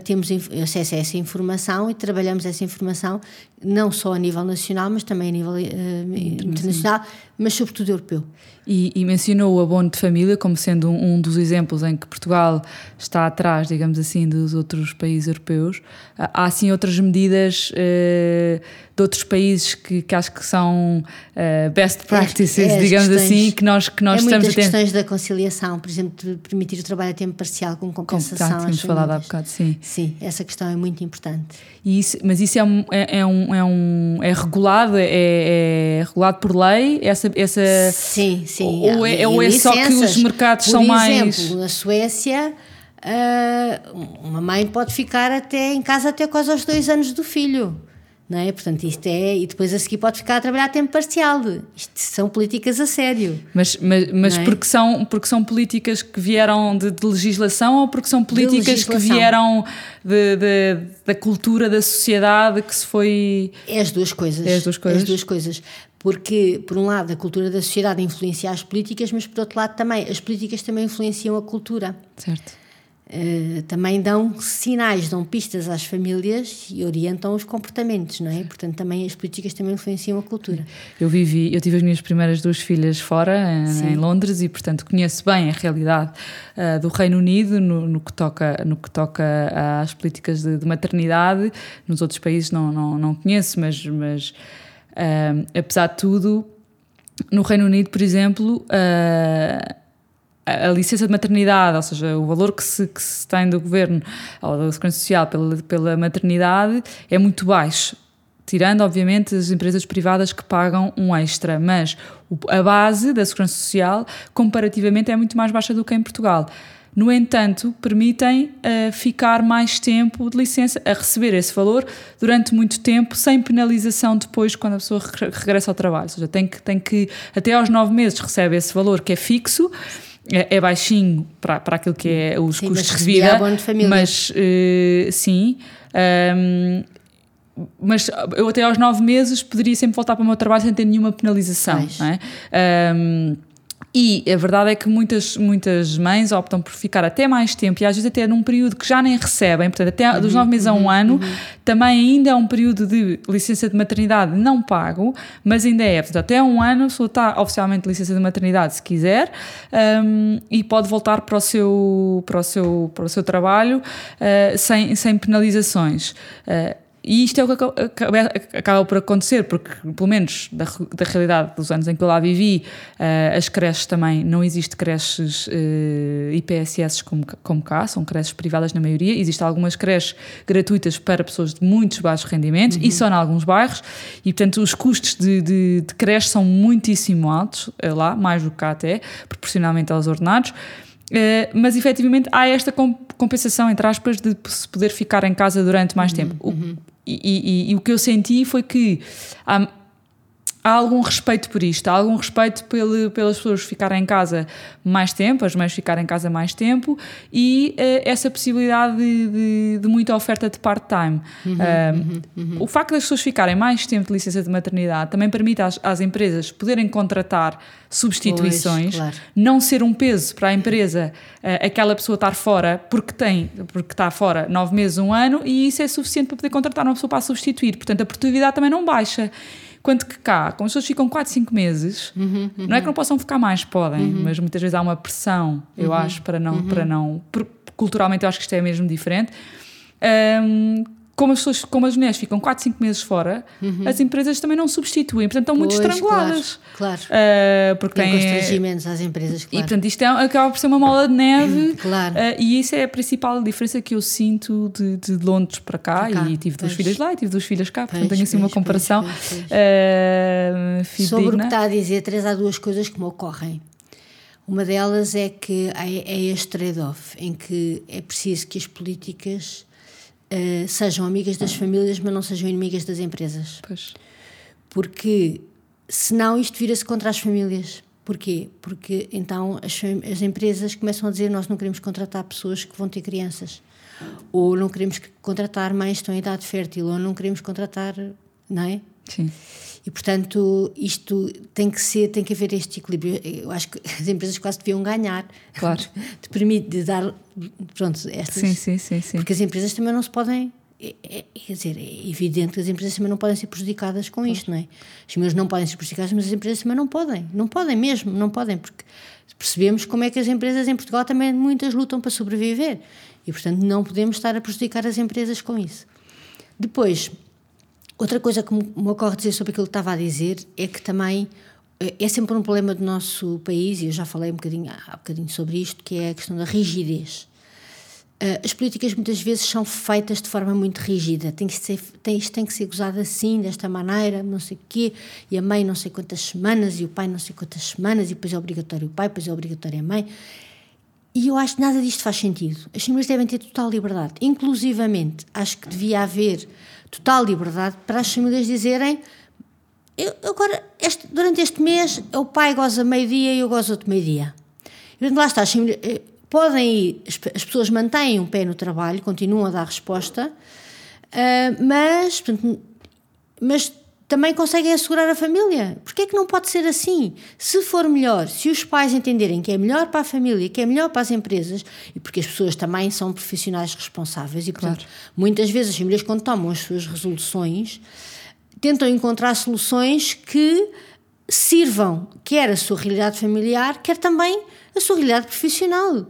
Speaker 2: temos acesso a essa informação e trabalhamos essa informação não só a nível nacional, mas também a nível internacional, mas sobretudo europeu.
Speaker 1: E, e, mencionou o abono de família como sendo um, um, dos exemplos em que Portugal está atrás, digamos assim, dos outros países europeus. Há, assim, outras medidas uh, de outros países que, que acho que são uh, best practices, é, é digamos questões, assim, que nós, que nós
Speaker 2: é
Speaker 1: estamos
Speaker 2: a ter. questões da conciliação, por exemplo, de permitir o trabalho a tempo parcial com compensação.
Speaker 1: Com, tínhamos falado há bocado, sim.
Speaker 2: Sim, essa questão é muito importante.
Speaker 1: E isso, mas isso é, um, é, é, um, é, um, é regulado, é, é, regulado por lei? Essa, essa,
Speaker 2: sim, sim.
Speaker 1: Ou é, ou é só que os mercados
Speaker 2: por
Speaker 1: são
Speaker 2: exemplo,
Speaker 1: mais.
Speaker 2: Por exemplo, na Suécia. Uh, uma mãe pode ficar até em casa até quase aos dois anos do filho não é? Portanto, isto é. E depois a seguir pode ficar a trabalhar a tempo parcial. Isto são políticas a sério.
Speaker 1: Mas, mas, mas é? porque, são, porque são políticas que vieram de, de legislação ou porque são políticas que vieram de, de, da cultura da sociedade que se foi.
Speaker 2: É as duas coisas.
Speaker 1: É as duas coisas.
Speaker 2: É as duas coisas. Porque, por um lado, a cultura da sociedade influencia as políticas, mas por outro lado também, as políticas também influenciam a cultura.
Speaker 1: Certo.
Speaker 2: Uh, também dão sinais, dão pistas às famílias e orientam os comportamentos, não é? Portanto, também as políticas também influenciam a cultura.
Speaker 1: Eu vivi, eu tive as minhas primeiras duas filhas fora, em, em Londres, e portanto conheço bem a realidade uh, do Reino Unido no, no, que toca, no que toca às políticas de, de maternidade. Nos outros países não, não, não conheço, mas, mas uh, apesar de tudo, no Reino Unido, por exemplo, a licença de maternidade, ou seja, o valor que se, que se tem do governo ou da Segurança Social pela, pela maternidade é muito baixo. Tirando, obviamente, as empresas privadas que pagam um extra, mas a base da Segurança Social, comparativamente, é muito mais baixa do que em Portugal. No entanto, permitem uh, ficar mais tempo de licença, a receber esse valor durante muito tempo, sem penalização depois, quando a pessoa regressa ao trabalho. Ou seja, tem que, tem que até aos nove meses recebe esse valor que é fixo é, é, baixinho para, para aquilo que é os sim, custos de vida,
Speaker 2: de
Speaker 1: mas uh, sim. Um, mas eu até aos nove meses poderia sempre voltar para o meu trabalho sem ter nenhuma penalização. É? Um, e a verdade é que muitas, muitas mães optam por ficar até mais tempo e às vezes até num período que já nem recebem, portanto, até uhum, dos nove meses uhum, a um uhum, ano, uhum. também ainda é um período de licença de maternidade não pago, mas ainda é. Portanto, até um ano a pessoa está oficialmente de licença de maternidade se quiser um, e pode voltar para o seu, para o seu, para o seu trabalho uh, sem, sem penalizações. Uh, e isto é o que acaba, acaba, por acontecer, porque, pelo menos da, da realidade dos anos em que eu lá vivi, uh, as creches também, não existe creches uh, eh, IPSS como, como cá, são creches privadas na maioria. Existem algumas creches gratuitas para pessoas de muitos baixos rendimentos uhum. e só em alguns bairros, e portanto os custos de, de, de creche são muitíssimo altos uh, lá, mais do que cá até, proporcionalmente aos ordenados. Uh, mas efetivamente há esta compensação, entre aspas, de se poder ficar em casa durante mais uhum, tempo. Uhum. E, e, e, o que eu senti foi que há algum respeito por isto, há algum respeito pelo, pelas pessoas ficarem em casa mais tempo, as mães ficarem em casa mais tempo e uh, essa possibilidade de, de, de, muita oferta de part-time. Uhum, uh, uhum, o facto das pessoas ficarem mais tempo de licença de maternidade também permite às, às empresas poderem contratar substituições, pois, claro. não ser um peso para a empresa uh, aquela pessoa estar fora porque tem, porque está fora nove meses, um ano e isso é suficiente para poder contratar uma pessoa para a substituir. Portanto, a produtividade também não baixa. Quanto que cá, como as pessoas ficam 4, 5 meses, uhum, uhum. não é que não possam ficar mais, podem, uhum. mas muitas vezes há uma pressão, eu uhum. acho, para não, para uhum. não. Culturalmente eu acho que isto é mesmo diferente. Um, como as, pessoas, como as mulheres ficam 4, 5 meses fora, uhum. as empresas também não substituem, portanto estão pois, muito estranguladas.
Speaker 2: Claro. claro. Uh, porque tem constrangimentos às empresas, claro.
Speaker 1: E portanto isto é, acaba por ser uma mola de neve. *clears throat* claro. Uh, e isso é a principal diferença que eu sinto de, de Londres para cá, cá. E tive duas filhas lá e tive duas filhas cá, portanto tenho assim uma comparação. Uh,
Speaker 2: Sobre o que está a dizer, Teresa, há duas coisas que me ocorrem. Uma delas é que é este trade-off, em que é preciso que as políticas uh, sejam amigas das famílias, mas não sejam inimigas das empresas. Pois. Porque senão isto vira-se contra as famílias. Porquê? Porque então as, as empresas começam a dizer nós não queremos contratar pessoas que vão ter crianças. Ou não queremos contratar mães que estão em idade fértil, ou não queremos contratar, não é? Sim. E portanto, isto tem que ser, tem que haver este equilíbrio. Eu acho que as empresas quase deviam ganhar. Claro. *laughs* Te permite de dar, pronto, estas.
Speaker 1: Sim, sim, sim, sim.
Speaker 2: Porque as empresas também não se podem. É, é, quer dizer, é evidente que as empresas também não podem ser prejudicadas com claro. isto, não é? As famílias não podem ser prejudicadas, mas as empresas também não podem. Não podem mesmo, não podem, porque percebemos como é que as empresas em Portugal também muitas lutam para sobreviver. E portanto não podemos estar a prejudicar as empresas com isso. Depois, Outra coisa que me ocorre dizer sobre aquilo que estava a dizer é que também eh, é sempre um problema do nosso país, e eu já falei um bocadinho, há bocadinho sobre isto, que é a questão da rigidez. Eh, as políticas muitas vezes são feitas de forma muito rígida, tem que ser, tem, isto tem que ser gozado assim, desta maneira, não sei o quê, e a mãe não sei quantas semanas, e o pai não sei quantas semanas, e depois é obrigatório o pai, depois é obrigatório a mãe. E eu acho que nada disto faz sentido. As famílias devem ter total liberdade. Inclusivamente, acho que devia haver total liberdade para as famílias dizerem eu, agora, este, durante este mês, o pai goza meio-dia e eu gozo outro meio-dia. E lá está, eh, podem ir, as pessoas mantêm um pé no trabalho, continuam a dar resposta, uh, mas, mas também conseguem assegurar a família. Porquê é que não pode ser assim? Se for melhor, se os pais entenderem que é melhor para a família, que é melhor para as empresas, e porque as pessoas também são profissionais responsáveis, e portanto, claro. muitas vezes as famílias, quando tomam as suas resoluções, tentam encontrar soluções que sirvam quer a sua realidade familiar, quer também a sua realidade profissional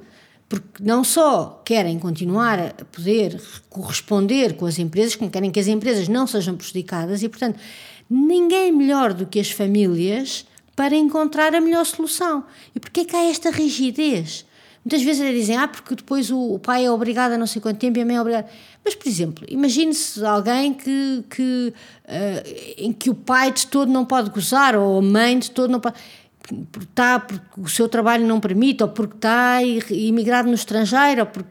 Speaker 2: porque não só querem continuar a poder corresponder com as empresas, como querem que as empresas não sejam prejudicadas e, portanto, ninguém melhor do que as famílias para encontrar a melhor solução. E porquê que há esta rigidez? Muitas vezes eles dizem, ah, porque depois o, pai é obrigado a não sei quanto tempo e a mãe é obrigada. Mas, por exemplo, imagine-se alguém que, que, uh, em que o pai de todo não pode gozar ou a mãe de todo não pode porque está, porque o seu trabalho não permite, ou porque está imigrado no estrangeiro, ou porque,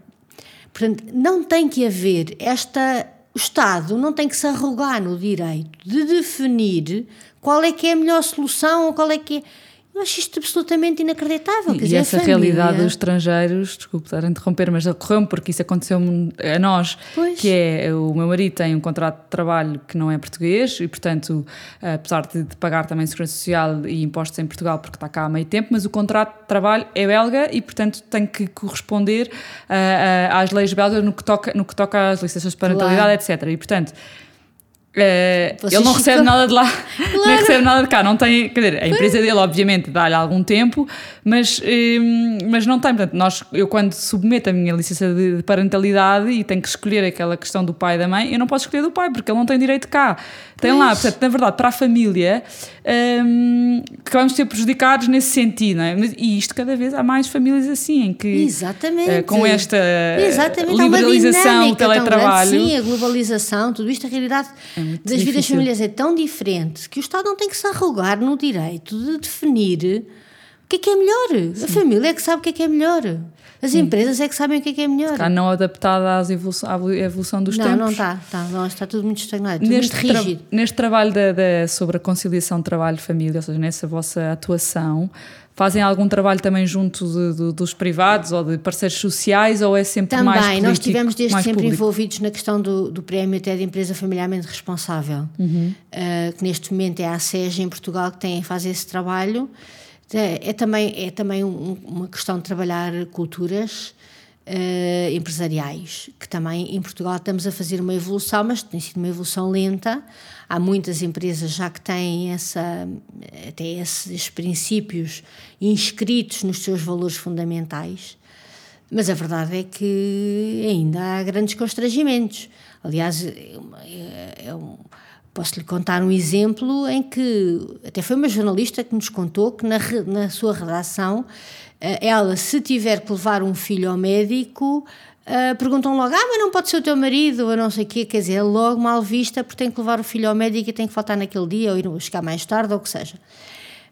Speaker 2: portanto, não tem que haver esta. O Estado não tem que se arrogar no direito de definir qual é que é a melhor solução ou qual é que é eu acho isto absolutamente inacreditável.
Speaker 1: E, dizer, essa realidade dos estrangeiros, desculpe estar a interromper, mas ocorreu-me porque isso aconteceu a nós, pois. que é o meu marido tem um contrato de trabalho que não é português e, portanto, apesar de, de, pagar também segurança social e impostos em Portugal porque está cá há meio tempo, mas o contrato de trabalho é belga e, portanto, tem que corresponder uh, uh, às leis belgas no que toca, no que toca às licenças de parentalidade, claro. etc. E, portanto, Uh, ele não recebe ficam... nada de lá, *laughs* claro. nem recebe nada de cá. Não tem, quer dizer, a empresa dele, obviamente, dá-lhe algum tempo, mas, um, mas não tem. Portanto, nós, eu, quando submeto a minha licença de parentalidade e tenho que escolher aquela questão do pai e da mãe, eu não posso escolher do pai, porque ele não tem direito cá. Tem pois. lá, portanto, na verdade, para a família, um, que vamos ser prejudicados nesse sentido, não é? E isto, cada vez há mais famílias assim, em que.
Speaker 2: Exatamente. Uh,
Speaker 1: com esta Exatamente. liberalização, o teletrabalho.
Speaker 2: Grande, sim, a globalização, tudo isto, a realidade. É das difícil. vidas famílias é tão diferente que o Estado não tem que se arrogar no direito de definir o que é que é melhor. Sim. A família é que sabe o que é que é melhor. As Sim. empresas é que sabem o que é que é melhor.
Speaker 1: Está não adaptada às evolução, à evolução dos
Speaker 2: não,
Speaker 1: tempos.
Speaker 2: Não, não está. Está, não, está tudo muito estagnado, tudo neste muito rígido.
Speaker 1: Tra neste trabalho da, da, sobre a conciliação trabalho-família, ou seja, nessa vossa atuação, Fazem algum trabalho também junto de, de, dos privados ou de parceiros sociais ou é sempre
Speaker 2: também,
Speaker 1: mais Também,
Speaker 2: nós estivemos desde sempre
Speaker 1: público?
Speaker 2: envolvidos na questão do, do prémio até de empresa familiarmente responsável, uhum. uh, que neste momento é a SEG em Portugal que tem, faz esse trabalho. É, é também, é também um, uma questão de trabalhar culturas uh, empresariais, que também em Portugal estamos a fazer uma evolução, mas tem sido uma evolução lenta. Há muitas empresas já que têm essa, até esses princípios inscritos nos seus valores fundamentais, mas a verdade é que ainda há grandes constrangimentos. Aliás, posso lhe contar um exemplo em que até foi uma jornalista que nos contou que na, na sua redação ela, se tiver que levar um filho ao médico, Uh, perguntam logo, ah, mas não pode ser o teu marido, ou não sei o quê, quer dizer, é logo mal vista porque tem que levar o filho ao médico e tem que faltar naquele dia, ou ir chegar mais tarde, ou o que seja.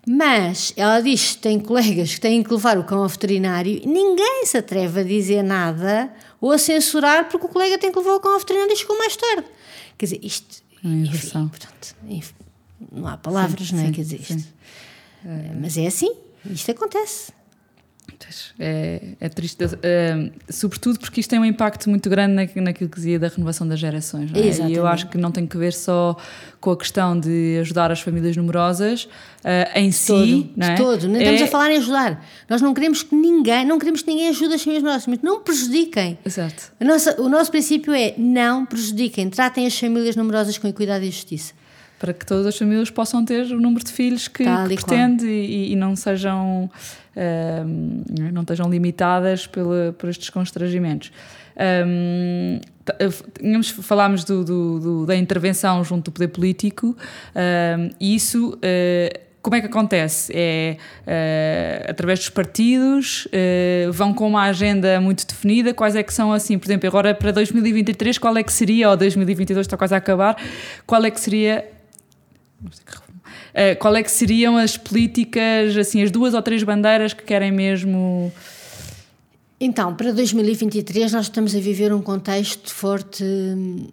Speaker 2: Mas ela diz que tem colegas que têm que levar o cão ao veterinário ninguém se atreve a dizer nada ou a censurar porque o colega tem que levar o cão ao veterinário e chegou mais tarde. Quer dizer, isto. Enfim, portanto, enfim, não há palavras, sim, não é? Sim, Quer dizer, isto. Mas é assim, isto acontece.
Speaker 1: É, é triste, uh, sobretudo porque isto tem um impacto muito grande na, naquilo que dizia da renovação das gerações. É? E eu acho que não tem que ver só com a questão de ajudar as famílias numerosas uh, em si.
Speaker 2: Todo, não é? todo. Não estamos é... a falar em ajudar. Nós não queremos que ninguém, não queremos que ninguém ajude as famílias numerosas, mas não prejudiquem.
Speaker 1: Exato.
Speaker 2: Nossa, o nosso princípio é não prejudiquem, tratem as famílias numerosas com equidade e justiça
Speaker 1: para que todas as famílias possam ter o número de filhos que, que pretende e, e, não sejam um, não estejam limitadas pela, por estes constrangimentos. Um, falámos do, do, do, da intervenção junto do poder político um, e isso uh, como é que acontece? É uh, através dos partidos, uh, vão com uma agenda muito definida, quais é que são assim, por exemplo, agora para 2023, qual é que seria, ou 2022 está quase a acabar, qual é que seria Uh, qual é que seriam as políticas, assim, as duas ou três bandeiras que querem mesmo...
Speaker 2: Então, para 2023 nós estamos a viver um contexto de forte hum,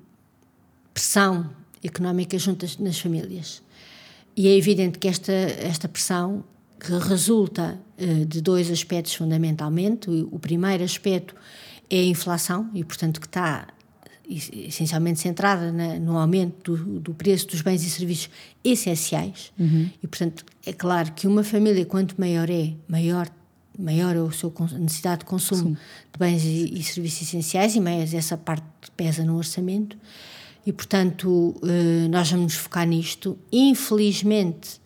Speaker 2: pressão económica junto nas famílias. E é evidente que esta, esta pressão que resulta uh, de dois aspectos fundamentalmente. O, o primeiro aspecto é a inflação e, portanto, que está essencialmente centrada na, no aumento do, do, preço dos bens e serviços essenciais. Uhum. E, portanto, é claro que uma família, quanto maior é, maior maior é a sua necessidade de consumo Sim. de bens e, e, serviços essenciais e mais essa parte pesa no orçamento. E, portanto, eh, nós vamos focar nisto. Infelizmente,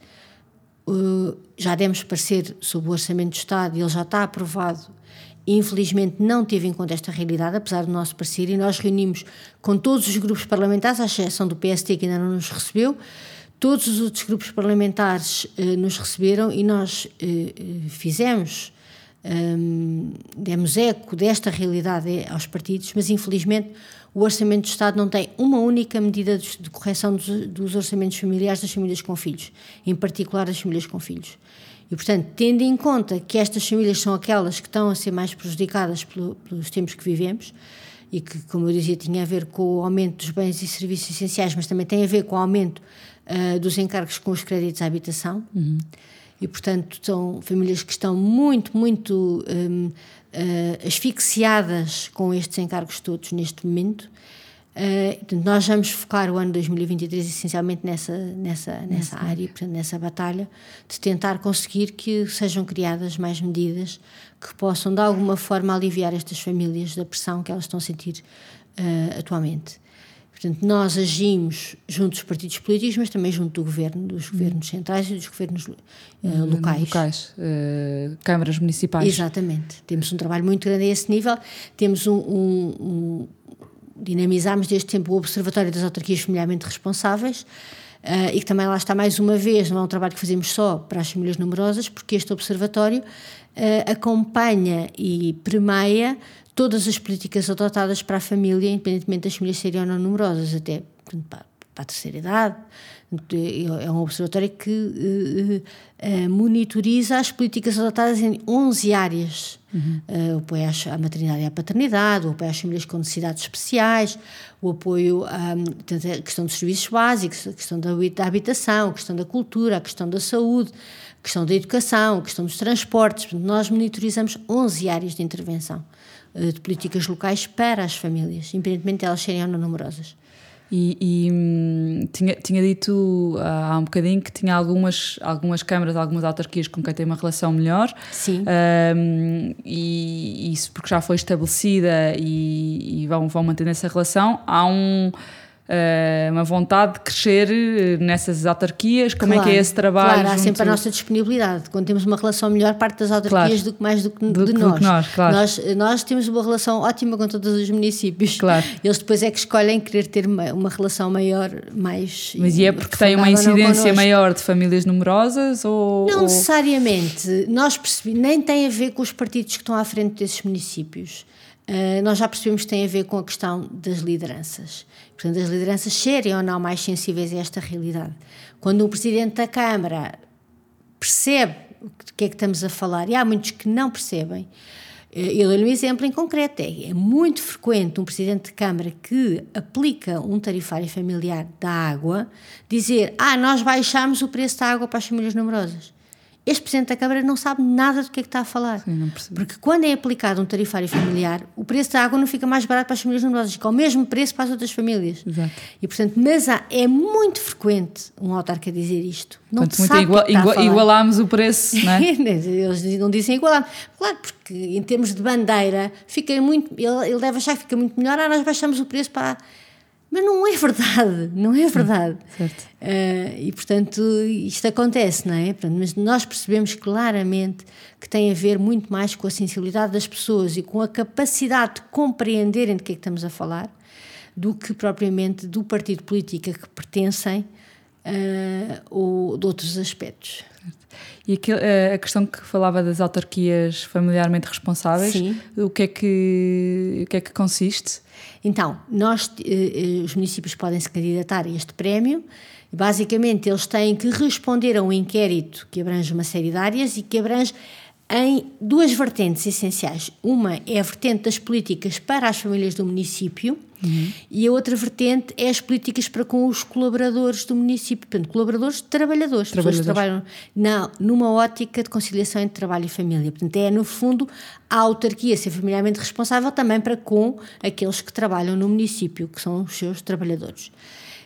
Speaker 2: eh, já demos parecer sobre o Orçamento do Estado, ele já está aprovado infelizmente não teve em conta esta realidade, apesar do nosso parecer, e nós reunimos com todos os grupos parlamentares, à exceção do PST, que ainda não nos recebeu, todos os outros grupos parlamentares eh, nos receberam e nós eh, eh fizemos, um, demos eco desta realidade eh, aos partidos, mas infelizmente o Orçamento do Estado não tem uma única medida de correção dos, dos orçamentos familiares das famílias com filhos, em particular das famílias com filhos. E, portanto, tendo em conta que estas famílias são aquelas que estão a ser mais prejudicadas pelo, pelos tempos que vivemos, e que, como eu dizia, tinha a ver com o aumento dos bens e serviços essenciais, mas também tem a ver com o aumento uh, dos encargos com os créditos à habitação. Uhum. E, portanto, são famílias que estão muito, muito um, uh, ah, asfixiadas com estes encargos todos neste momento. Uh, nós vamos focar o ano 2023 essencialmente nessa, nessa, nessa área, portanto, nessa batalha, de tentar conseguir que sejam criadas mais medidas que possam, de alguma forma, aliviar estas famílias da pressão que elas estão a sentir uh, atualmente. Portanto, nós agimos junto dos partidos políticos, mas também junto do governo, dos governos centrais e dos governos uh, locais.
Speaker 1: Locais, uh, câmaras municipais.
Speaker 2: Exatamente. Temos um trabalho muito grande a esse nível. Temos um, um, um dinamizámos desde tempo o Observatório das Autarquias Familiarmente Responsáveis uh, e que também lá está mais uma vez, não é um trabalho que fazemos só para as famílias numerosas, porque este Observatório uh, acompanha e permeia todas as políticas adotadas para a família, independentemente das famílias serem ou não numerosas, até para, para a terceira idade. É um observatório que uh, monitoriza as políticas adotadas em 11 áreas. Uhum. Uh, o apoio à maternidade e à paternidade, o apoio às famílias com necessidades especiais, o apoio à, à questão dos serviços básicos, a questão da, da habitação, a questão da cultura, a questão da saúde, a questão da educação, a questão dos transportes. Nós monitorizamos 11 áreas de intervenção. Eh, de políticas locais para as famílias, independentemente de elas serem ou não numerosas.
Speaker 1: E, e hum, tinha, tinha dito há um bocadinho que tinha algumas, algumas câmaras, algumas autarquias com quem tem uma relação melhor.
Speaker 2: Sim.
Speaker 1: Um, e isso porque já foi estabelecida e, e vão, vão mantendo essa relação. Há um uh, uma vontade de crescer eh, nessas autarquias? Como
Speaker 2: claro,
Speaker 1: é que é esse trabalho?
Speaker 2: Claro, há sempre a nossa disponibilidade. Quando temos uma relação melhor, parte das autarquias claro. do que mais do que do, de nós.
Speaker 1: Que nós, claro.
Speaker 2: nós. Nós temos uma relação ótima com todos os municípios.
Speaker 1: Claro.
Speaker 2: Eles depois é que escolhem querer ter uma, uma relação maior, mais.
Speaker 1: Mas e é porque tem uma incidência maior de famílias numerosas? Ou,
Speaker 2: não
Speaker 1: ou...
Speaker 2: necessariamente. Nós percebi, nem tem a ver com os partidos que estão à frente desses municípios. Uh, nós já percebemos que tem a ver com a questão das lideranças. Portanto, as lideranças serem ou não mais sensíveis a esta realidade. Quando o Presidente da Câmara percebe o que é que estamos a falar, e há muitos que não percebem, eh, eu dou-lhe um exemplo em concreto. É, é muito frequente um Presidente de Câmara que aplica um tarifário familiar da água dizer: Ah, nós baixamos o preço da água para as famílias numerosas este Presidente da Câmara não sabe nada do que é que está a falar.
Speaker 1: Sim,
Speaker 2: Porque quando é aplicado um tarifário familiar, o preço da água não fica mais barato para as famílias numerosas, fica ao mesmo preço para as outras famílias.
Speaker 1: Exato.
Speaker 2: E, portanto, mas há, é muito frequente um autarca dizer isto. Não
Speaker 1: portanto,
Speaker 2: muito igual, igual,
Speaker 1: igualámos o preço, não é? *laughs*
Speaker 2: Eles não dizem igualar. Claro, porque em termos de bandeira, fica muito, ele, ele deve achar que fica muito melhor, ah, nós baixamos o preço para mas não é verdade, não é verdade.
Speaker 1: Certo.
Speaker 2: Uh, e portanto isto acontece, não é? Mas nós percebemos claramente que tem a ver muito mais com a sensibilidade das pessoas e com a capacidade de compreenderem de que é que estamos a falar do que propriamente do partido político a que pertencem uh, ou de outros aspectos.
Speaker 1: E aquilo, eh, a questão que falava das autarquias familiarmente responsáveis,
Speaker 2: Sim.
Speaker 1: o que é que, o que, é que consiste?
Speaker 2: Então, nós, eh, os municípios podem se candidatar a este prémio. Basicamente, eles têm que responder a um inquérito que abrange uma série de áreas e que abrange em duas vertentes essenciais. Uma é a vertente das políticas para as famílias do município uhum. e a outra vertente é as políticas para com os colaboradores do município, portanto, colaboradores trabalhadores,
Speaker 1: trabalhadores.
Speaker 2: pessoas que trabalham na, numa ótica de conciliação entre trabalho e família. Portanto, é, no fundo, a autarquia ser familiarmente responsável também para com aqueles que trabalham no município, que são os seus trabalhadores.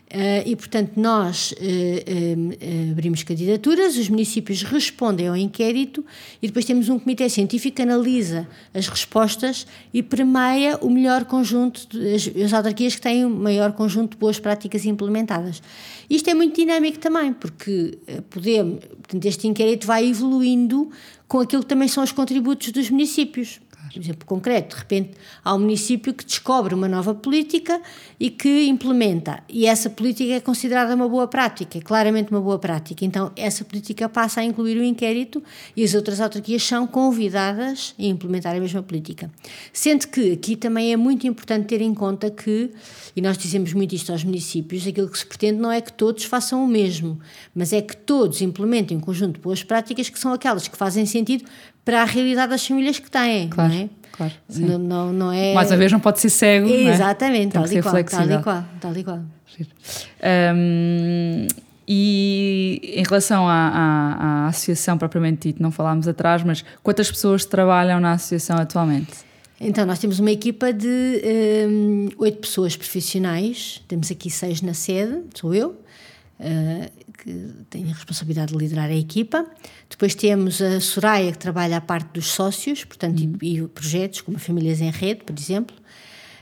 Speaker 2: Uh, e, portanto, nós uh, uh, abrimos candidaturas, os municípios respondem ao inquérito e depois temos um comitê científico que analisa as respostas e premia o melhor conjunto, de, as, as autarquias que têm o maior conjunto de boas práticas implementadas. Isto é muito dinâmico também, porque podemos, portanto, este inquérito vai evoluindo com aquilo que também são os contributos dos municípios. Por exemplo, concreto, de repente há um município que descobre uma nova política e que implementa, e essa política é considerada uma boa prática, é claramente uma boa prática. Então, essa política passa a incluir o inquérito e as outras autarquias são convidadas a implementar a mesma política. Sendo que aqui também é muito importante ter em conta que, e nós dizemos muito isto aos municípios, aquilo que se pretende não é que todos façam o mesmo, mas é que todos implementem um conjunto de boas práticas que são aquelas que fazem sentido para a realidade das famílias que têm.
Speaker 1: Claro,
Speaker 2: não é?
Speaker 1: claro.
Speaker 2: Não, não, não, é...
Speaker 1: Mais uma vez, não pode ser cego.
Speaker 2: Exatamente,
Speaker 1: não
Speaker 2: é? tal, e qual, tal e qual, tal e qual.
Speaker 1: Um, e em relação à, à, à, associação propriamente dita, não falámos atrás, mas quantas pessoas trabalham na associação atualmente?
Speaker 2: Então, nós temos uma equipa de oito um, pessoas profissionais, temos aqui seis na sede, sou eu, uh, que tem a responsabilidade de liderar a equipa. Depois temos a Soraya, que trabalha a parte dos sócios, portanto, uhum. e, e, projetos, como Famílias em Rede, por exemplo.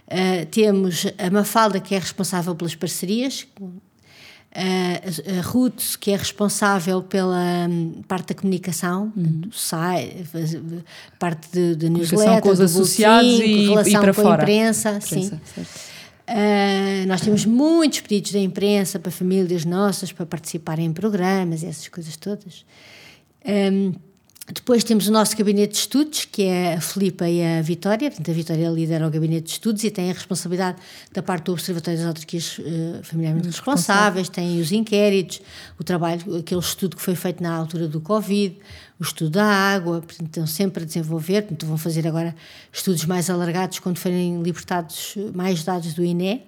Speaker 2: Uh, temos a Mafalda, que é responsável pelas parcerias, a, a Ruth, que é responsável pela um, parte da comunicação, uhum. sai, parte de, newsletter,
Speaker 1: com os associados e,
Speaker 2: relação
Speaker 1: e para
Speaker 2: com
Speaker 1: fora.
Speaker 2: a imprensa. imprensa sim. Uh, nós temos muitos pedidos da imprensa para famílias nossas para participarem em programas essas coisas todas. Um, depois temos o nosso gabinete de estudos, que é a Filipa e a Vitória. Portanto, a Vitória lidera o gabinete de estudos e tem a responsabilidade da parte do Observatório das Autarquias uh, Familiarmente Responsáveis, tem os inquéritos, o trabalho, aquele estudo que foi feito na altura do Covid, o estudo da água, portanto, estão sempre a desenvolver. Portanto, vão fazer agora estudos mais alargados quando forem libertados mais dados do INE.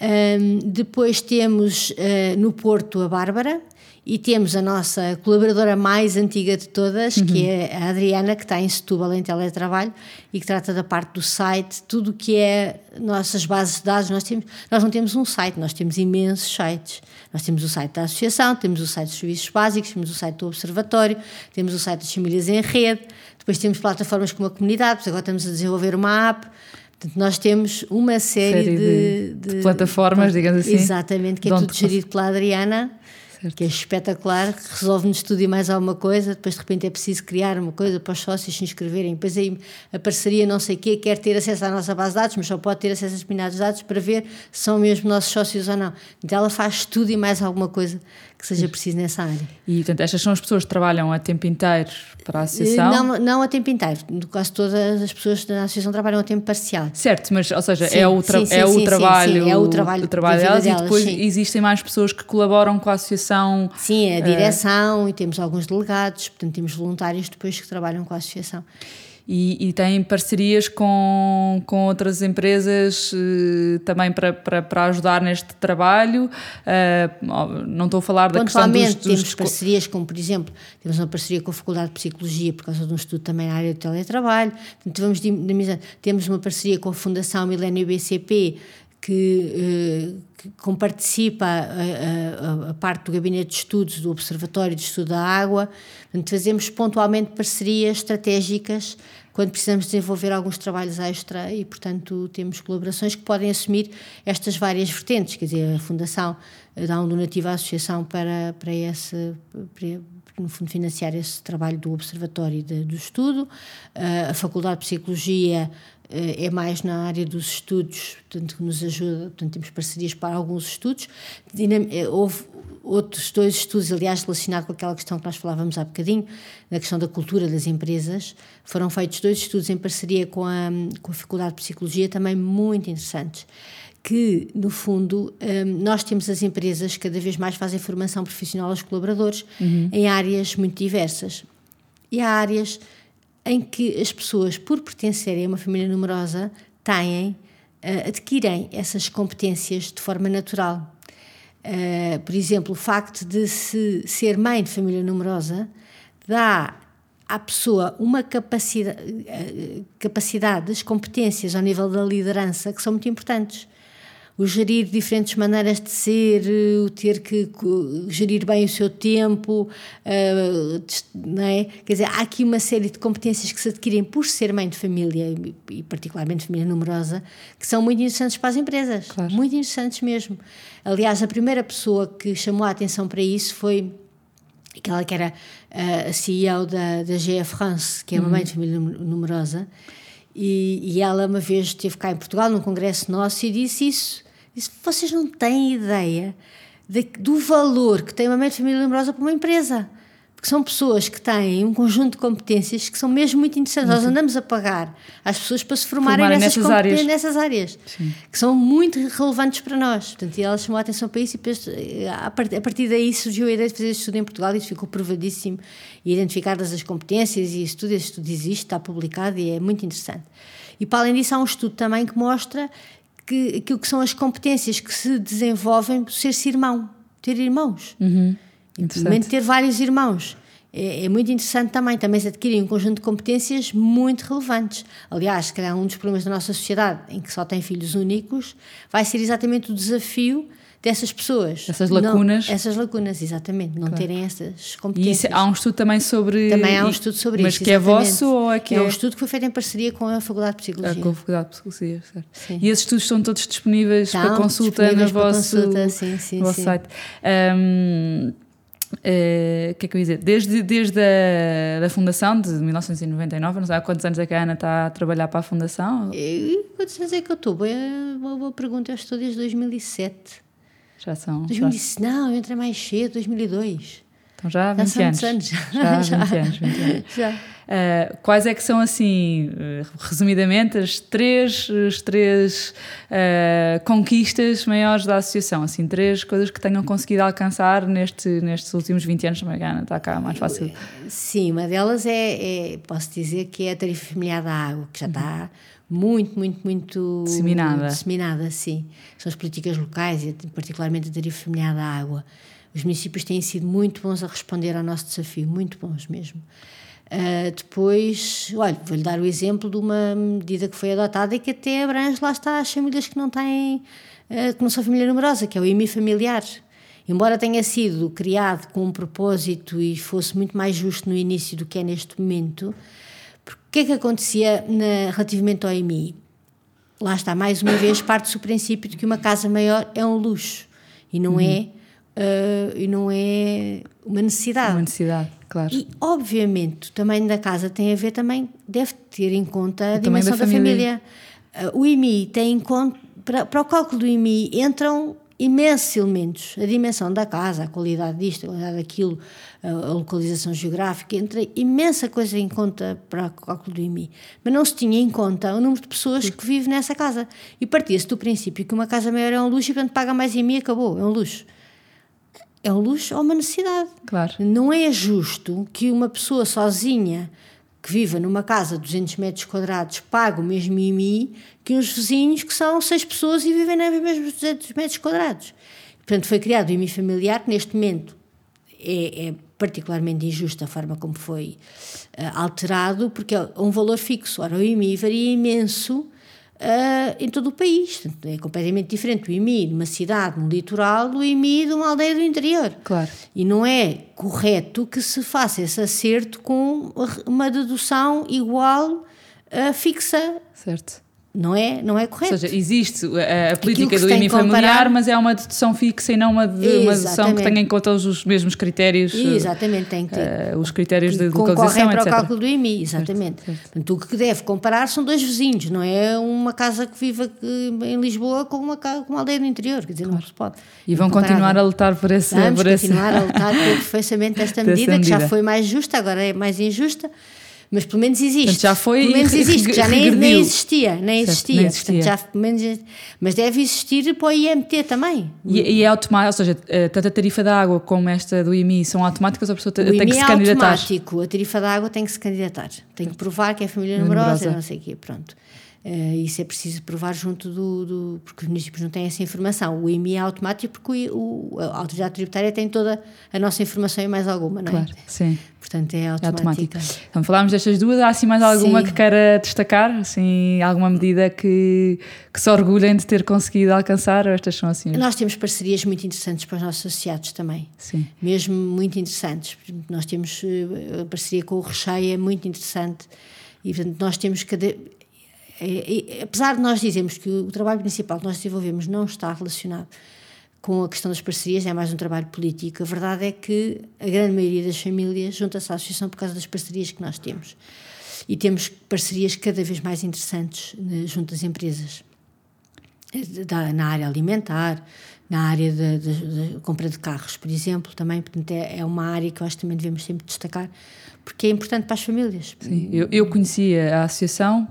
Speaker 2: Um, depois temos uh, no Porto a Bárbara, e temos a nossa colaboradora mais antiga de todas, uhum. que é a Adriana, que está em Setúbal em teletrabalho e que trata da parte do site, tudo o que é nossas bases de dados. Nós, temos, nós não temos um site, nós temos imensos sites. Nós temos o site da associação, temos o site dos serviços básicos, temos o site do observatório, temos o site das famílias em rede, depois temos plataformas como a comunidade, agora estamos a desenvolver uma app. Portanto, nós temos uma série, série
Speaker 1: de, de, de, plataformas, digamos assim.
Speaker 2: Exatamente, que é tudo gerido pela Adriana certo. que é espetacular, resolve-nos tudo e mais alguma coisa, depois de repente é preciso criar uma coisa para os sócios se inscreverem, depois aí a parceria não sei o quê quer ter acesso à nossa base de dados, mas só pode ter acesso a determinados dados para ver se são mesmo nossos sócios ou não. Então ela faz tudo e mais alguma coisa que seja preciso nessa área.
Speaker 1: E, portanto, estas são as pessoas que trabalham a tempo inteiro para a associação?
Speaker 2: Não, não a tempo inteiro. Quase todas as pessoas da associação trabalham a tempo parcial.
Speaker 1: Certo, mas, ou seja, sim, é, o sim, sim, é, o trabalho, é o trabalho, o trabalho delas, delas, e depois existem mais pessoas que colaboram com a associação?
Speaker 2: Sim, a direção uh, e temos alguns delegados, portanto, temos voluntários depois que trabalham com a associação
Speaker 1: e, e têm parcerias com, com outras empresas uh, também para, para, para ajudar neste trabalho. Uh, não estou a falar da questão dos, dos...
Speaker 2: temos parcerias como, por exemplo, temos uma parceria com a Faculdade de Psicologia por causa de um estudo também na área do teletrabalho. Temos, temos uma parceria com a Fundação Milênio BCP que, uh, que comparticipa a, a, a, parte do gabinete de estudos do Observatório de Estudo da Água. Portanto, fazemos pontualmente parcerias estratégicas quando precisamos desenvolver alguns trabalhos extra e, portanto, temos colaborações que podem assumir estas várias vertentes. Quer dizer, a Fundação dá um donativo à Associação para, para esse. Para, no fundo, financiar esse trabalho do Observatório de, do Estudo. A Faculdade de Psicologia é mais na área dos estudos, portanto, que nos ajuda, portanto, temos parcerias para alguns estudos. Eh, houve outros dois estudos, aliás, relacionados com aquela questão que nós falávamos há bocadinho, na questão da cultura das empresas. Foram feitos dois estudos em parceria com a, com a Faculdade de Psicologia, também muito interessantes. Que, no fundo, eh, nós temos as empresas que cada vez mais fazem formação profissional aos colaboradores uhum. em áreas muito diversas. E há áreas em que as pessoas, por pertencerem a uma família numerosa, têm, uh, adquirem essas competências de forma natural. Uh, por exemplo, o facto de se ser mãe de família numerosa dá à pessoa uma capacidade, uh, capacidade, as competências ao nível da liderança que são muito importantes o gerir diferentes maneiras de ser, o ter que gerir bem o seu tempo, uh, não é? Quer dizer, há aqui uma série de competências que se adquirem por ser mãe de família e, particularmente família numerosa, que são muito interessantes para as empresas, claro. muito interessantes mesmo. Aliás, a primeira pessoa que chamou a atenção para isso foi aquela que era a CEO da, da GE France, que é uma uhum. mãe de família numerosa, e, e, ela uma vez esteve cá em Portugal num congresso nosso e disse isso Disse, vocês não têm ideia de, do valor que tem uma mãe de família numerosa para uma empresa. Porque são pessoas que têm um conjunto de competências que são mesmo muito interessantes. Nós andamos a pagar às pessoas para se formarem, formarem nessas, nessas áreas, nessas áreas que são muito relevantes para nós. Portanto, e ela chamou a atenção para isso e a partir daí surgiu a ideia de fazer este estudo em Portugal e isso ficou provadíssimo e identificadas as competências e isso tudo, este estudo existe, está publicado e é muito interessante. E para além disso há um estudo também que mostra que, aquilo que são as competências que se desenvolvem por ser-se irmão, ter irmãos. Uhum. ter vários irmãos. É, é, muito interessante também, também se adquirem um conjunto de competências muito relevantes. Aliás, se calhar um dos problemas da nossa sociedade, em que só tem filhos únicos, vai ser exatamente o desafio dessas pessoas.
Speaker 1: Essas lacunas.
Speaker 2: Não, essas lacunas, exatamente. Não claro. terem essas competências.
Speaker 1: E isso, há um estudo também sobre.
Speaker 2: Também há um estudo sobre
Speaker 1: mas
Speaker 2: isso.
Speaker 1: Mas que é vosso ou é que é?
Speaker 2: É um estudo que foi feito em parceria com a Faculdade de Psicologia.
Speaker 1: com a Faculdade de Psicologia, certo. Sim. E esses estudos estão todos disponíveis Estão para consulta no vosso, consulta, sim, sim, vosso sim. site. Um, o uh, eh, que é que eu ia dizer? Desde, desde a da fundação, de 1999, não sei há quantos anos é que a Ana está a trabalhar para a fundação?
Speaker 2: E, quantos anos é que eu estou? Boa, boa pergunta, eu estou desde 2007.
Speaker 1: Já são.
Speaker 2: 2000, já... Não, eu entrei mais cedo, 2002.
Speaker 1: Então já há 20 já anos.
Speaker 2: anos.
Speaker 1: Já há *laughs* 20 anos. 20 anos. *laughs* já. Uh, quais é que são, assim, uh, resumidamente, as três, as três uh, conquistas maiores da associação? Assim, três coisas que tenham conseguido alcançar neste, nestes últimos 20 anos, também Gana, está cá mais fácil.
Speaker 2: Sim, uma delas é, é, posso dizer que é a tarifa familiar da água, que já está muito, muito, muito
Speaker 1: disseminada.
Speaker 2: disseminada, sim. São as políticas locais e particularmente a tarifa familiar da água. Os municípios têm sido muito bons a responder ao nosso desafio, muito bons mesmo. Uh, depois, olha, vou-lhe dar o exemplo de uma medida que foi adotada e que até abrange, lá está, as famílias que não têm, uh, que não são família numerosa, que é o IMI familiar. Embora tenha sido criado com um propósito e fosse muito mais justo no início do que é neste momento, que é que acontecia na, relativamente ao IMI? Lá está, mais uma vez, parte-se o princípio de que uma casa maior é um luxo e não uhum. é uh, e não é uma necessidade.
Speaker 1: Uma necessidade, claro.
Speaker 2: E, obviamente, o tamanho da casa tem a ver também, deve ter em conta a o dimensão da, da família. família. Uh, o IMI tem em conta, para, para o cálculo do IMI entram imensos elementos. A dimensão da casa, a qualidade disto, a qualidade daquilo, a localização geográfica, entra imensa coisa em conta para o cálculo do IMI. Mas não se tinha em conta o número de pessoas que vivem nessa casa. E partia-se do princípio que uma casa maior é um luxo e, portanto, paga mais IMI e acabou, é um luxo é um luxo ou uma necessidade.
Speaker 1: Claro.
Speaker 2: Não é justo que uma pessoa sozinha que viva numa casa de 200 metros quadrados pague o mesmo IMI que uns vizinhos que são seis pessoas e vivem nos mesmos 200 metros quadrados. Portanto, foi criado o IMI familiar, que neste momento é, é particularmente injusto a forma como foi uh, alterado, porque é um valor fixo. Ora, o IMI varia imenso uh, em todo o país. É completamente diferente o IMI de uma cidade no litoral do IMI de uma aldeia do interior.
Speaker 1: Claro.
Speaker 2: E não é correto que se faça esse acerto com uma dedução igual uh, fixa.
Speaker 1: Certo
Speaker 2: não é, não é correto.
Speaker 1: Ou seja, existe a, a política do IMI familiar, mas é uma dedução fixa e não uma, de, uma dedução que tenha em conta os, os mesmos critérios.
Speaker 2: Exatamente, tem que ter.
Speaker 1: Uh, os critérios de localização,
Speaker 2: para etc. o cálculo do IMI, exatamente. Certo, certo. Portanto, o que deve comparar são dois vizinhos, não é uma casa que viva em Lisboa com uma, com uma aldeia no interior, quer dizer, claro. não se pode.
Speaker 1: E vão continuar a lutar por esse...
Speaker 2: Vamos
Speaker 1: por
Speaker 2: continuar a lutar *laughs* pelo aperfeiçoamento desta medida, medida, que já foi mais justa, agora é mais injusta mas pelo menos existe.
Speaker 1: Portanto, já foi.
Speaker 2: Pelo menos *laughs* existe, já nem, nem, existia, nem existia. Nem existia. Portanto, já, pelo menos, mas deve existir para o IMT também.
Speaker 1: E, e é automático, ou seja, eh, tanto a tarifa da água como esta do IMI são automáticas ou a pessoa tem que se
Speaker 2: é
Speaker 1: candidatar?
Speaker 2: automático, a tarifa da água tem que se candidatar. Tem que provar que é família numerosa, numerosa. não sei o quê, pronto. Uh, isso é preciso provar junto do, do, porque os municípios não têm essa informação. O IMI é automático porque o, o, a autoridade tributária tem toda a nossa informação e mais alguma, não é?
Speaker 1: Claro, sim.
Speaker 2: Portanto, é automática. É
Speaker 1: Então, falámos destas duas. Há assim mais alguma sim. que queira destacar? Assim, alguma medida que, que se orgulhem de ter conseguido alcançar? Ou estas são assim?
Speaker 2: Nós temos parcerias muito interessantes para os nossos associados também.
Speaker 1: Sim.
Speaker 2: Mesmo muito interessantes. Nós temos eh, a parceria com o Recheio, é muito interessante. E, portanto, nós temos cada apesar de nós dizermos que o trabalho principal que nós desenvolvemos não está relacionado com a questão das parcerias, é mais um trabalho político, a verdade é que a grande maioria das famílias junta-se à associação por causa das parcerias que nós temos. E temos parcerias cada vez mais interessantes né, junto às empresas. Na área alimentar, na área da compra de carros, por exemplo, também. Portanto, é, é uma área que eu acho que também devemos sempre destacar, porque é importante para as famílias.
Speaker 1: Sim, eu, eu conhecia a associação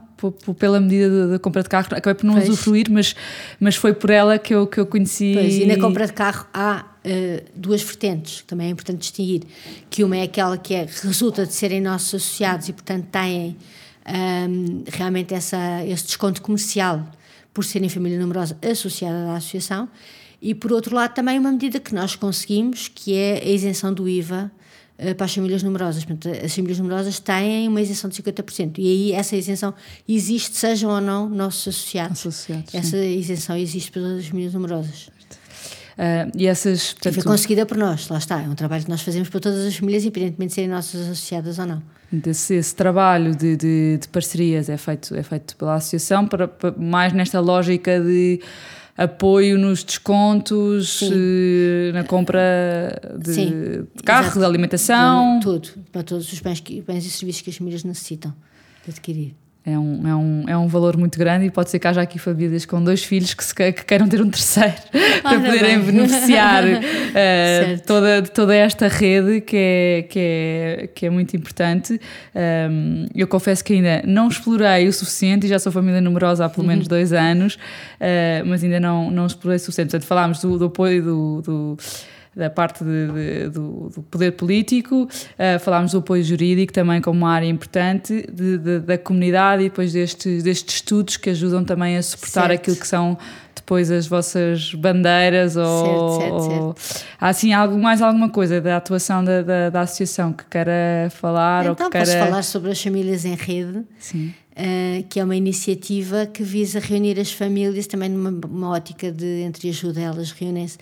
Speaker 1: pela medida da compra de carro, acabei por não pois. usufruir, mas, mas foi por ela que eu, que eu conheci.
Speaker 2: Pois, e na compra de carro há uh, duas vertentes, que também é importante distinguir, que uma é aquela que é, resulta de serem nossos associados e, portanto, têm um, ehm, realmente essa, esse desconto comercial por serem família numerosa associada à associação, e por outro lado também uma medida que nós conseguimos, que é a isenção do IVA eh, para as famílias numerosas. Portanto, as famílias numerosas têm uma isenção de 50%. E aí essa isenção existe, sejam ou não nossos associados.
Speaker 1: associados
Speaker 2: essa
Speaker 1: sim.
Speaker 2: isenção existe para as famílias numerosas.
Speaker 1: Uh, e essas.
Speaker 2: Portanto, foi conseguida por nós, lá está. É um trabalho que nós fazemos para todas as famílias, independentemente de serem nossas associadas ou não.
Speaker 1: Esse, esse trabalho de, de, de, parcerias é feito, é feito pela associação, para, para mais nesta lógica de apoio nos descontos, Sim. na compra de, Sim, de carro, exato. de alimentação.
Speaker 2: De, tudo, para todos os bens, bens e serviços que as famílias necessitam de adquirir
Speaker 1: é um, é, um, é um valor muito grande e pode ser que haja aqui famílias com dois filhos que, se, que queiram ter um terceiro *laughs* para poderem bem. beneficiar uh, toda, de toda esta rede que é, que é, que é muito importante. Um, eu confesso que ainda não explorei o suficiente e já sou família numerosa há pelo menos uhum. dois anos, uh, mas ainda não, não explorei o suficiente. Portanto, falámos do, do apoio do, do da parte de, de, do, do, poder político, uh, falámos do apoio jurídico também como uma área importante de, da comunidade e depois destes, destes estudos que ajudam também a suportar certo. aquilo que são depois as vossas bandeiras ou, certo, certo, ou há assim algo, mais alguma coisa da atuação da, da, da associação que queira falar
Speaker 2: então,
Speaker 1: ou que queira...
Speaker 2: falar sobre as famílias em rede? Uh, que é uma iniciativa que visa reunir as famílias também numa ótica de entre ajuda elas reúnem-se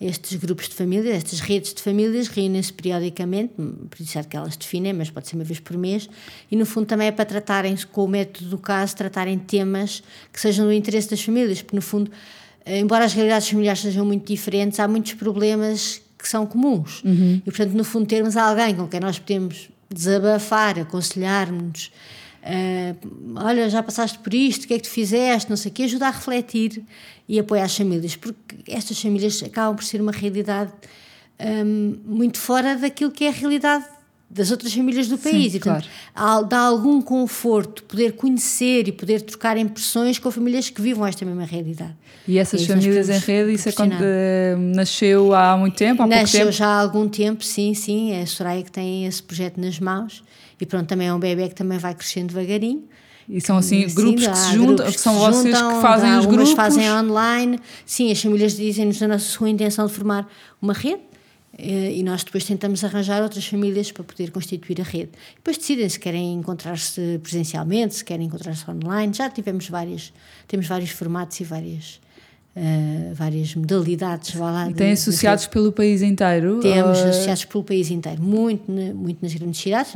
Speaker 2: estes grupos de famílias, estas redes de famílias reúnem-se periodicamente, por isso é que elas definem, mas pode ser uma vez por mês, e no fundo também é para tratarem, com o método do caso, tratarem temas que sejam do interesse das famílias, porque no fundo, eh, embora as realidades familiares sejam muito diferentes, há muitos problemas que são comuns. Uhum. E portanto, no fundo, termos alguém com quem nós podemos desabafar, aconselhar-nos, uh, olha, já passaste por isto, o que é que tu fizeste, não sei o quê, ajuda a refletir e apoia as famílias, porque estas famílias acabam por ser uma realidade um, muito fora daquilo que é a realidade das outras famílias do país. Sim, e, portanto, claro. dá algum conforto poder conhecer e poder trocar impressões com famílias que vivam esta mesma realidade.
Speaker 1: E essas e famílias em rede, isso é quando, uh, nasceu há muito tempo? Há
Speaker 2: nasceu
Speaker 1: tempo?
Speaker 2: já há algum tempo, sim, sim. É a Soraya que tem esse projeto nas mãos. E pronto, também é um bebê que também vai crescendo devagarinho.
Speaker 1: E são assim grupos que se juntam, que são vocês juntam, que fazem os grupos.
Speaker 2: fazem online. Sim, as famílias dizem-nos a nossa sua intenção de formar uma rede eh, e nós depois tentamos arranjar outras famílias para poder constituir a rede. Depois decidem se querem encontrar-se presencialmente, se querem encontrar-se online. Já tivemos várias, temos vários formatos e várias Uh, várias modalidades. Vá lá,
Speaker 1: e têm associados pelo país inteiro?
Speaker 2: Temos uh... associados pelo país inteiro, muito, muito nas grandes cidades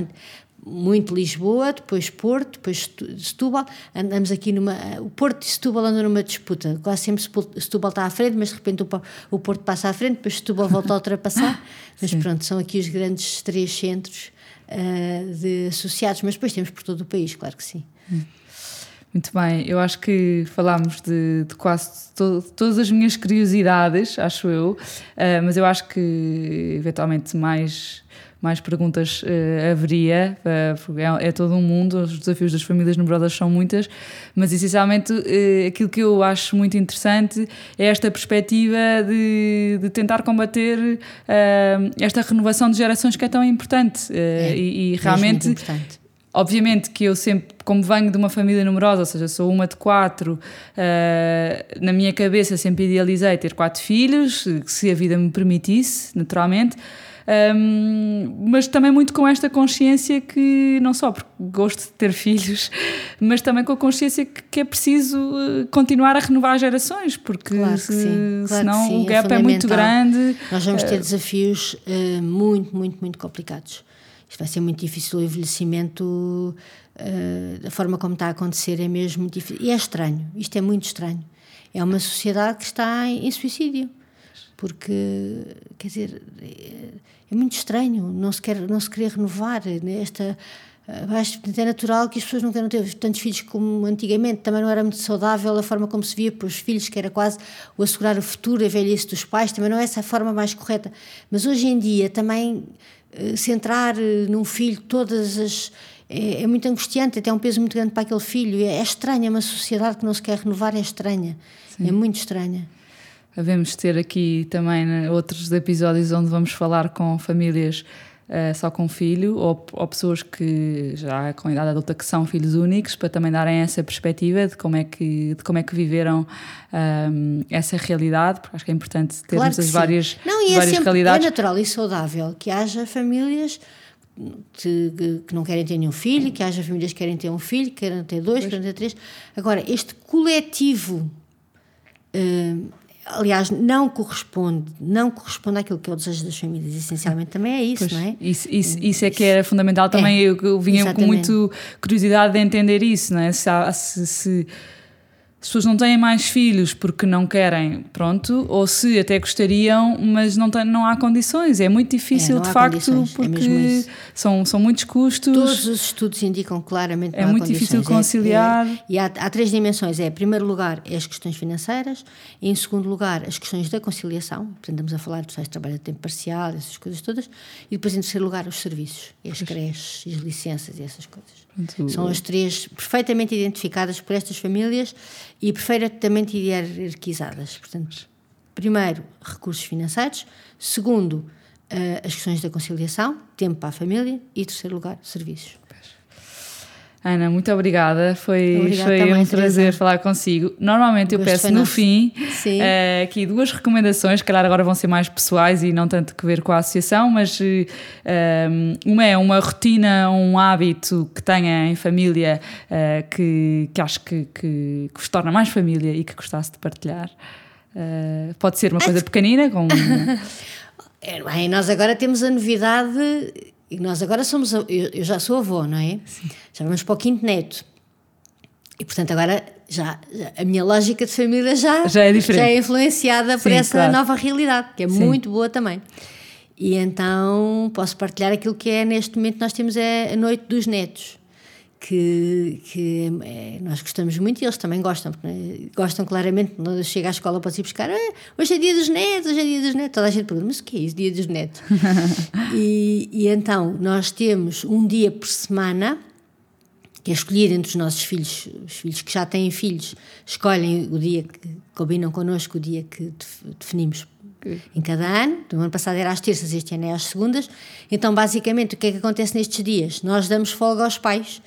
Speaker 2: muito Lisboa, depois Porto, depois Setúbal. Andamos aqui numa. O Porto e Setúbal andam numa disputa. Quase sempre Setúbal está à frente, mas de repente o Porto passa à frente, depois Setúbal volta a ultrapassar. *laughs* Mas Sim. pronto, são aqui os grandes três centros uh, de associados, mas depois temos por todo o país, claro que sim.
Speaker 1: Muito bem, eu acho que falámos de, de quase to, todas as minhas curiosidades, acho eu, uh, mas eu acho que eventualmente mais mais perguntas uh, haveria, uh, é, é, todo um mundo, os desafios das famílias numerosas são muitas, mas essencialmente uh, aquilo que eu acho muito interessante é esta perspectiva de, de tentar combater esta renovação de gerações que é tão importante
Speaker 2: é,
Speaker 1: e, e realmente.
Speaker 2: Importante.
Speaker 1: Obviamente que eu sempre, como venho de uma família numerosa, ou seja, sou uma de quatro, na minha cabeça sempre idealizei ter quatro filhos, se a vida me permitisse, naturalmente. Um, mas também muito com esta consciência que, não só porque gosto de ter filhos, *laughs* mas também com a consciência que, que é preciso eh, continuar a renovar gerações, porque
Speaker 2: claro
Speaker 1: se,
Speaker 2: claro
Speaker 1: senão
Speaker 2: o
Speaker 1: é gap é, é, muito grande.
Speaker 2: Nós vamos ter desafios uh, muito, muito, muito complicados. Isto vai ser muito difícil o envelhecimento, uh, da forma como está a acontecer, é mesmo muito difícil. E é estranho, isto é muito estranho. É uma sociedade que está em suicídio porque quer dizer é muito estranho não se, quer, não se querer renovar. Né? Esta, acho que é natural que as pessoas não queiram ter tantos filhos como antigamente. Também não era muito saudável a forma como se via para os filhos, que era quase o assegurar o futuro, a velhice dos pais. Também não é essa a forma mais correta. Mas hoje em dia, também eh, centrar eh, num filho todas as. É, é, muito angustiante, até um peso muito grande para aquele filho. É, é estranha, é uma sociedade que não se quer renovar, é estranha. Sim. É muito estranha.
Speaker 1: Devemos ter aqui também né, outros episódios onde vamos falar com famílias uh, só com filho ou, ou, pessoas que já com idade adulta que são filhos únicos para também darem essa perspectiva de como é que, de como é que viveram um, essa realidade, porque acho que é importante termos claro as várias,
Speaker 2: não, e
Speaker 1: é várias
Speaker 2: sempre,
Speaker 1: realidades.
Speaker 2: É natural e saudável que haja famílias que, que, não querem ter nenhum filho, que haja famílias que querem ter um filho, que querem ter dois, que querem ter três. Agora, este coletivo. Uh, aliás, não corresponde, não corresponde àquilo que é o desejo das famílias, essencialmente também é isso,
Speaker 1: Pois,
Speaker 2: não é?
Speaker 1: Isso, isso, isso é que era fundamental também. eu, eu vinha com
Speaker 2: exatamente.
Speaker 1: muito curiosidade de entender isso, não é? Se, se, se as pessoas não têm mais filhos porque não querem, pronto, ou se até gostariam, mas não, tem, não há condições. É muito difícil,
Speaker 2: É,
Speaker 1: de facto,
Speaker 2: é
Speaker 1: porque
Speaker 2: isso.
Speaker 1: são, são muitos custos.
Speaker 2: Todos os estudos indicam claramente que
Speaker 1: É muito difícil
Speaker 2: condições.
Speaker 1: conciliar.
Speaker 2: É- é- e há, há três dimensões. É, em primeiro lugar, é as questões financeiras. Em segundo lugar, as questões da conciliação. Portanto, estamos a falar de pessoas de trabalho a tempo parcial, essas coisas todas. E depois, em terceiro lugar, os serviços. As creches, as licenças e essas coisas.
Speaker 1: Portanto,
Speaker 2: São as três perfeitamente identificadas por estas famílias e perfeitamente hierarquizadas. Portanto, primeiro, recursos financeiros. Segundo, eh, as questões da conciliação, tempo para a família. E terceiro lugar, serviços.
Speaker 1: Ana, muito obrigada. Foi,
Speaker 2: Obrigada
Speaker 1: foi
Speaker 2: também,
Speaker 1: um
Speaker 2: Teresa.
Speaker 1: prazer falar consigo. Normalmente eu peço no fim eh, aqui duas recomendações, calhar agora vão ser mais pessoais e não tanto que ver com a associação, mas um, uma é uma rotina, um hábito que tenha em família eh, que, que acho que, que, que vos torna mais família e que gostasse de partilhar. Eh, pode ser uma coisa pequenina, com *laughs*
Speaker 2: É, bem, nós agora temos a novidade, e nós agora somos, eu, eu já sou avó, não é? Já vamos para o quinto neto. E portanto agora já, já- a minha lógica de família já,
Speaker 1: Já é diferente.
Speaker 2: já é influenciada por
Speaker 1: Sim,
Speaker 2: essa
Speaker 1: claro.
Speaker 2: nova realidade, que é
Speaker 1: Sim.
Speaker 2: muito boa também. E então posso partilhar aquilo que é neste momento nós temos é a noite dos netos. Que, que é- nós gostamos muito e eles também gostam, porque, né, gostam claramente. Quando eu chego à escola para ir buscar, "Ah, hoje é dia dos netos, hoje é dia dos netos. Toda a gente pergunta, mas o que é isso, dia dos netos? *laughs* e, e então nós temos um dia por semana que é escolher entre os nossos filhos, os filhos que já têm filhos, escolhem o dia que combinam connosco, o dia que def- definimos em cada ano. Do ano passado era às terças, este ano é às segundas. Então, basicamente, o que é que acontece nestes dias? Nós damos folga aos pais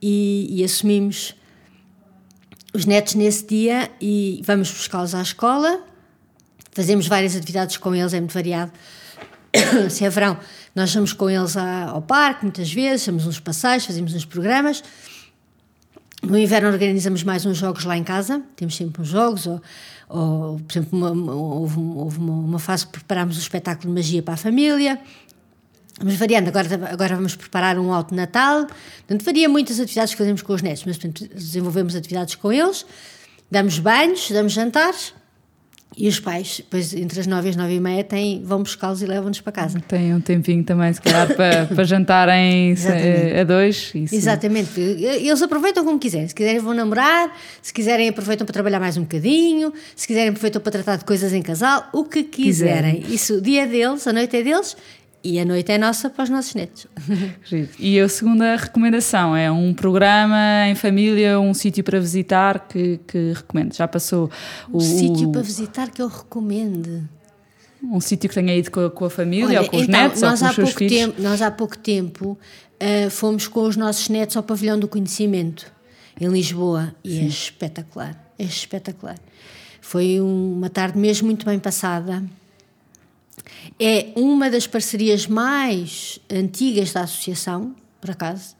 Speaker 2: e, e assumimos os netos nesse dia e vamos buscá-los à escola. Fazemos várias atividades com eles, é muito variado. *coughs* Se é verão, nós vamos com eles ao parque, muitas vezes, fazemos uns passeios, fazemos uns programas. No inverno organizamos mais uns jogos lá em casa, temos sempre uns jogos, ou, ou, por exemplo, uma- um- houve uma, uma fase que preparámos um espetáculo de magia para a família. Vamos variando, agora, agora vamos preparar um alto Natal. Portanto, varia muitas atividades que fazemos com os netos, mas portanto, desenvolvemos atividades com eles, damos banhos, damos jantares e os pais, depois entre as nove e as nove e meia, têm, vão buscá-los e levam-nos para casa.
Speaker 1: tem um tempinho também, se calhar, para, *laughs* para jantarem
Speaker 2: Exatamente.
Speaker 1: a dois. Isso.
Speaker 2: Exatamente. Eles aproveitam como quiserem. Se quiserem, vão namorar. Se quiserem, aproveitam para trabalhar mais um bocadinho. Se quiserem, aproveitam para tratar de coisas em casal. O que quiserem. Isso, o dia é deles, a noite é deles e a noite é nossa para os nossos netos. *laughs*
Speaker 1: E a segunda recomendação é um programa em família, um sítio para visitar que, que recomendo. Já passou o,
Speaker 2: Um sítio para visitar que eu recomendo.
Speaker 1: um sítio que tenha ido com a, com a família
Speaker 2: Olha,
Speaker 1: ou com os
Speaker 2: então,
Speaker 1: netos ou
Speaker 2: nós
Speaker 1: com
Speaker 2: há
Speaker 1: os seus
Speaker 2: pouco
Speaker 1: filhos.
Speaker 2: tempo, nós há pouco tempo ah, fomos com os nossos netos ao pavilhão do conhecimento em Lisboa e é espetacular, é espetacular. Foi uma tarde mesmo muito bem passada. É uma das parcerias mais antigas da associação, por acaso.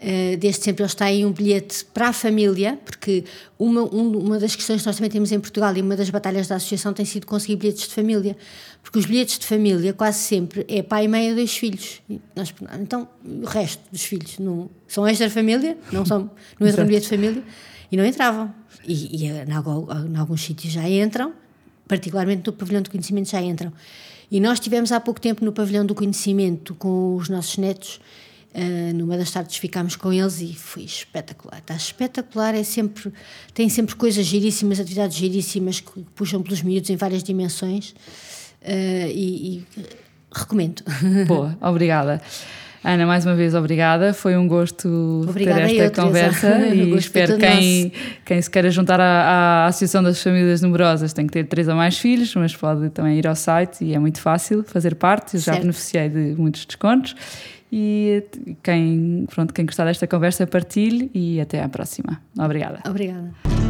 Speaker 2: Uh, desde sempre eles têm um bilhete para a família, porque uma, um- uma das questões que nós também temos em Portugal e uma das batalhas da associação tem sido conseguir bilhetes de família, porque os bilhetes de família quase sempre é pai e mãe e dois filhos. Nós, então, o resto dos filhos não, são extra-família, não, são, não entram no bilhete de família, e não entravam. E, e em, algum- em alguns sítios já entram, particularmente no pavilhão do conhecimento já entram. E nós tivemos há pouco tempo no pavilhão do conhecimento com os nossos netos, ah, numa das tardes ficámos com eles e foi espetacular. Está espetacular, é sempre, tem sempre coisas giríssimas, atividades giríssimas que puxam pelos miúdos em várias dimensões ah, e, e recomendo.
Speaker 1: Boa, obrigada. Ana, mais uma vez, obrigada. Foi um gosto
Speaker 2: Obrigada
Speaker 1: ter
Speaker 2: eu,
Speaker 1: esta
Speaker 2: Teresa.
Speaker 1: conversa *laughs*
Speaker 2: O
Speaker 1: e
Speaker 2: gosto
Speaker 1: espero quem, quem se queira juntar à, à Associação das Famílias Numerosas tem que ter três ou mais filhos, mas pode também ir ao site e é muito fácil fazer parte. Eu já
Speaker 2: Certo.
Speaker 1: beneficiei de muitos descontos. E quem, pronto, quem gostar desta conversa, partilhe e até à próxima. Obrigada.
Speaker 2: Obrigada.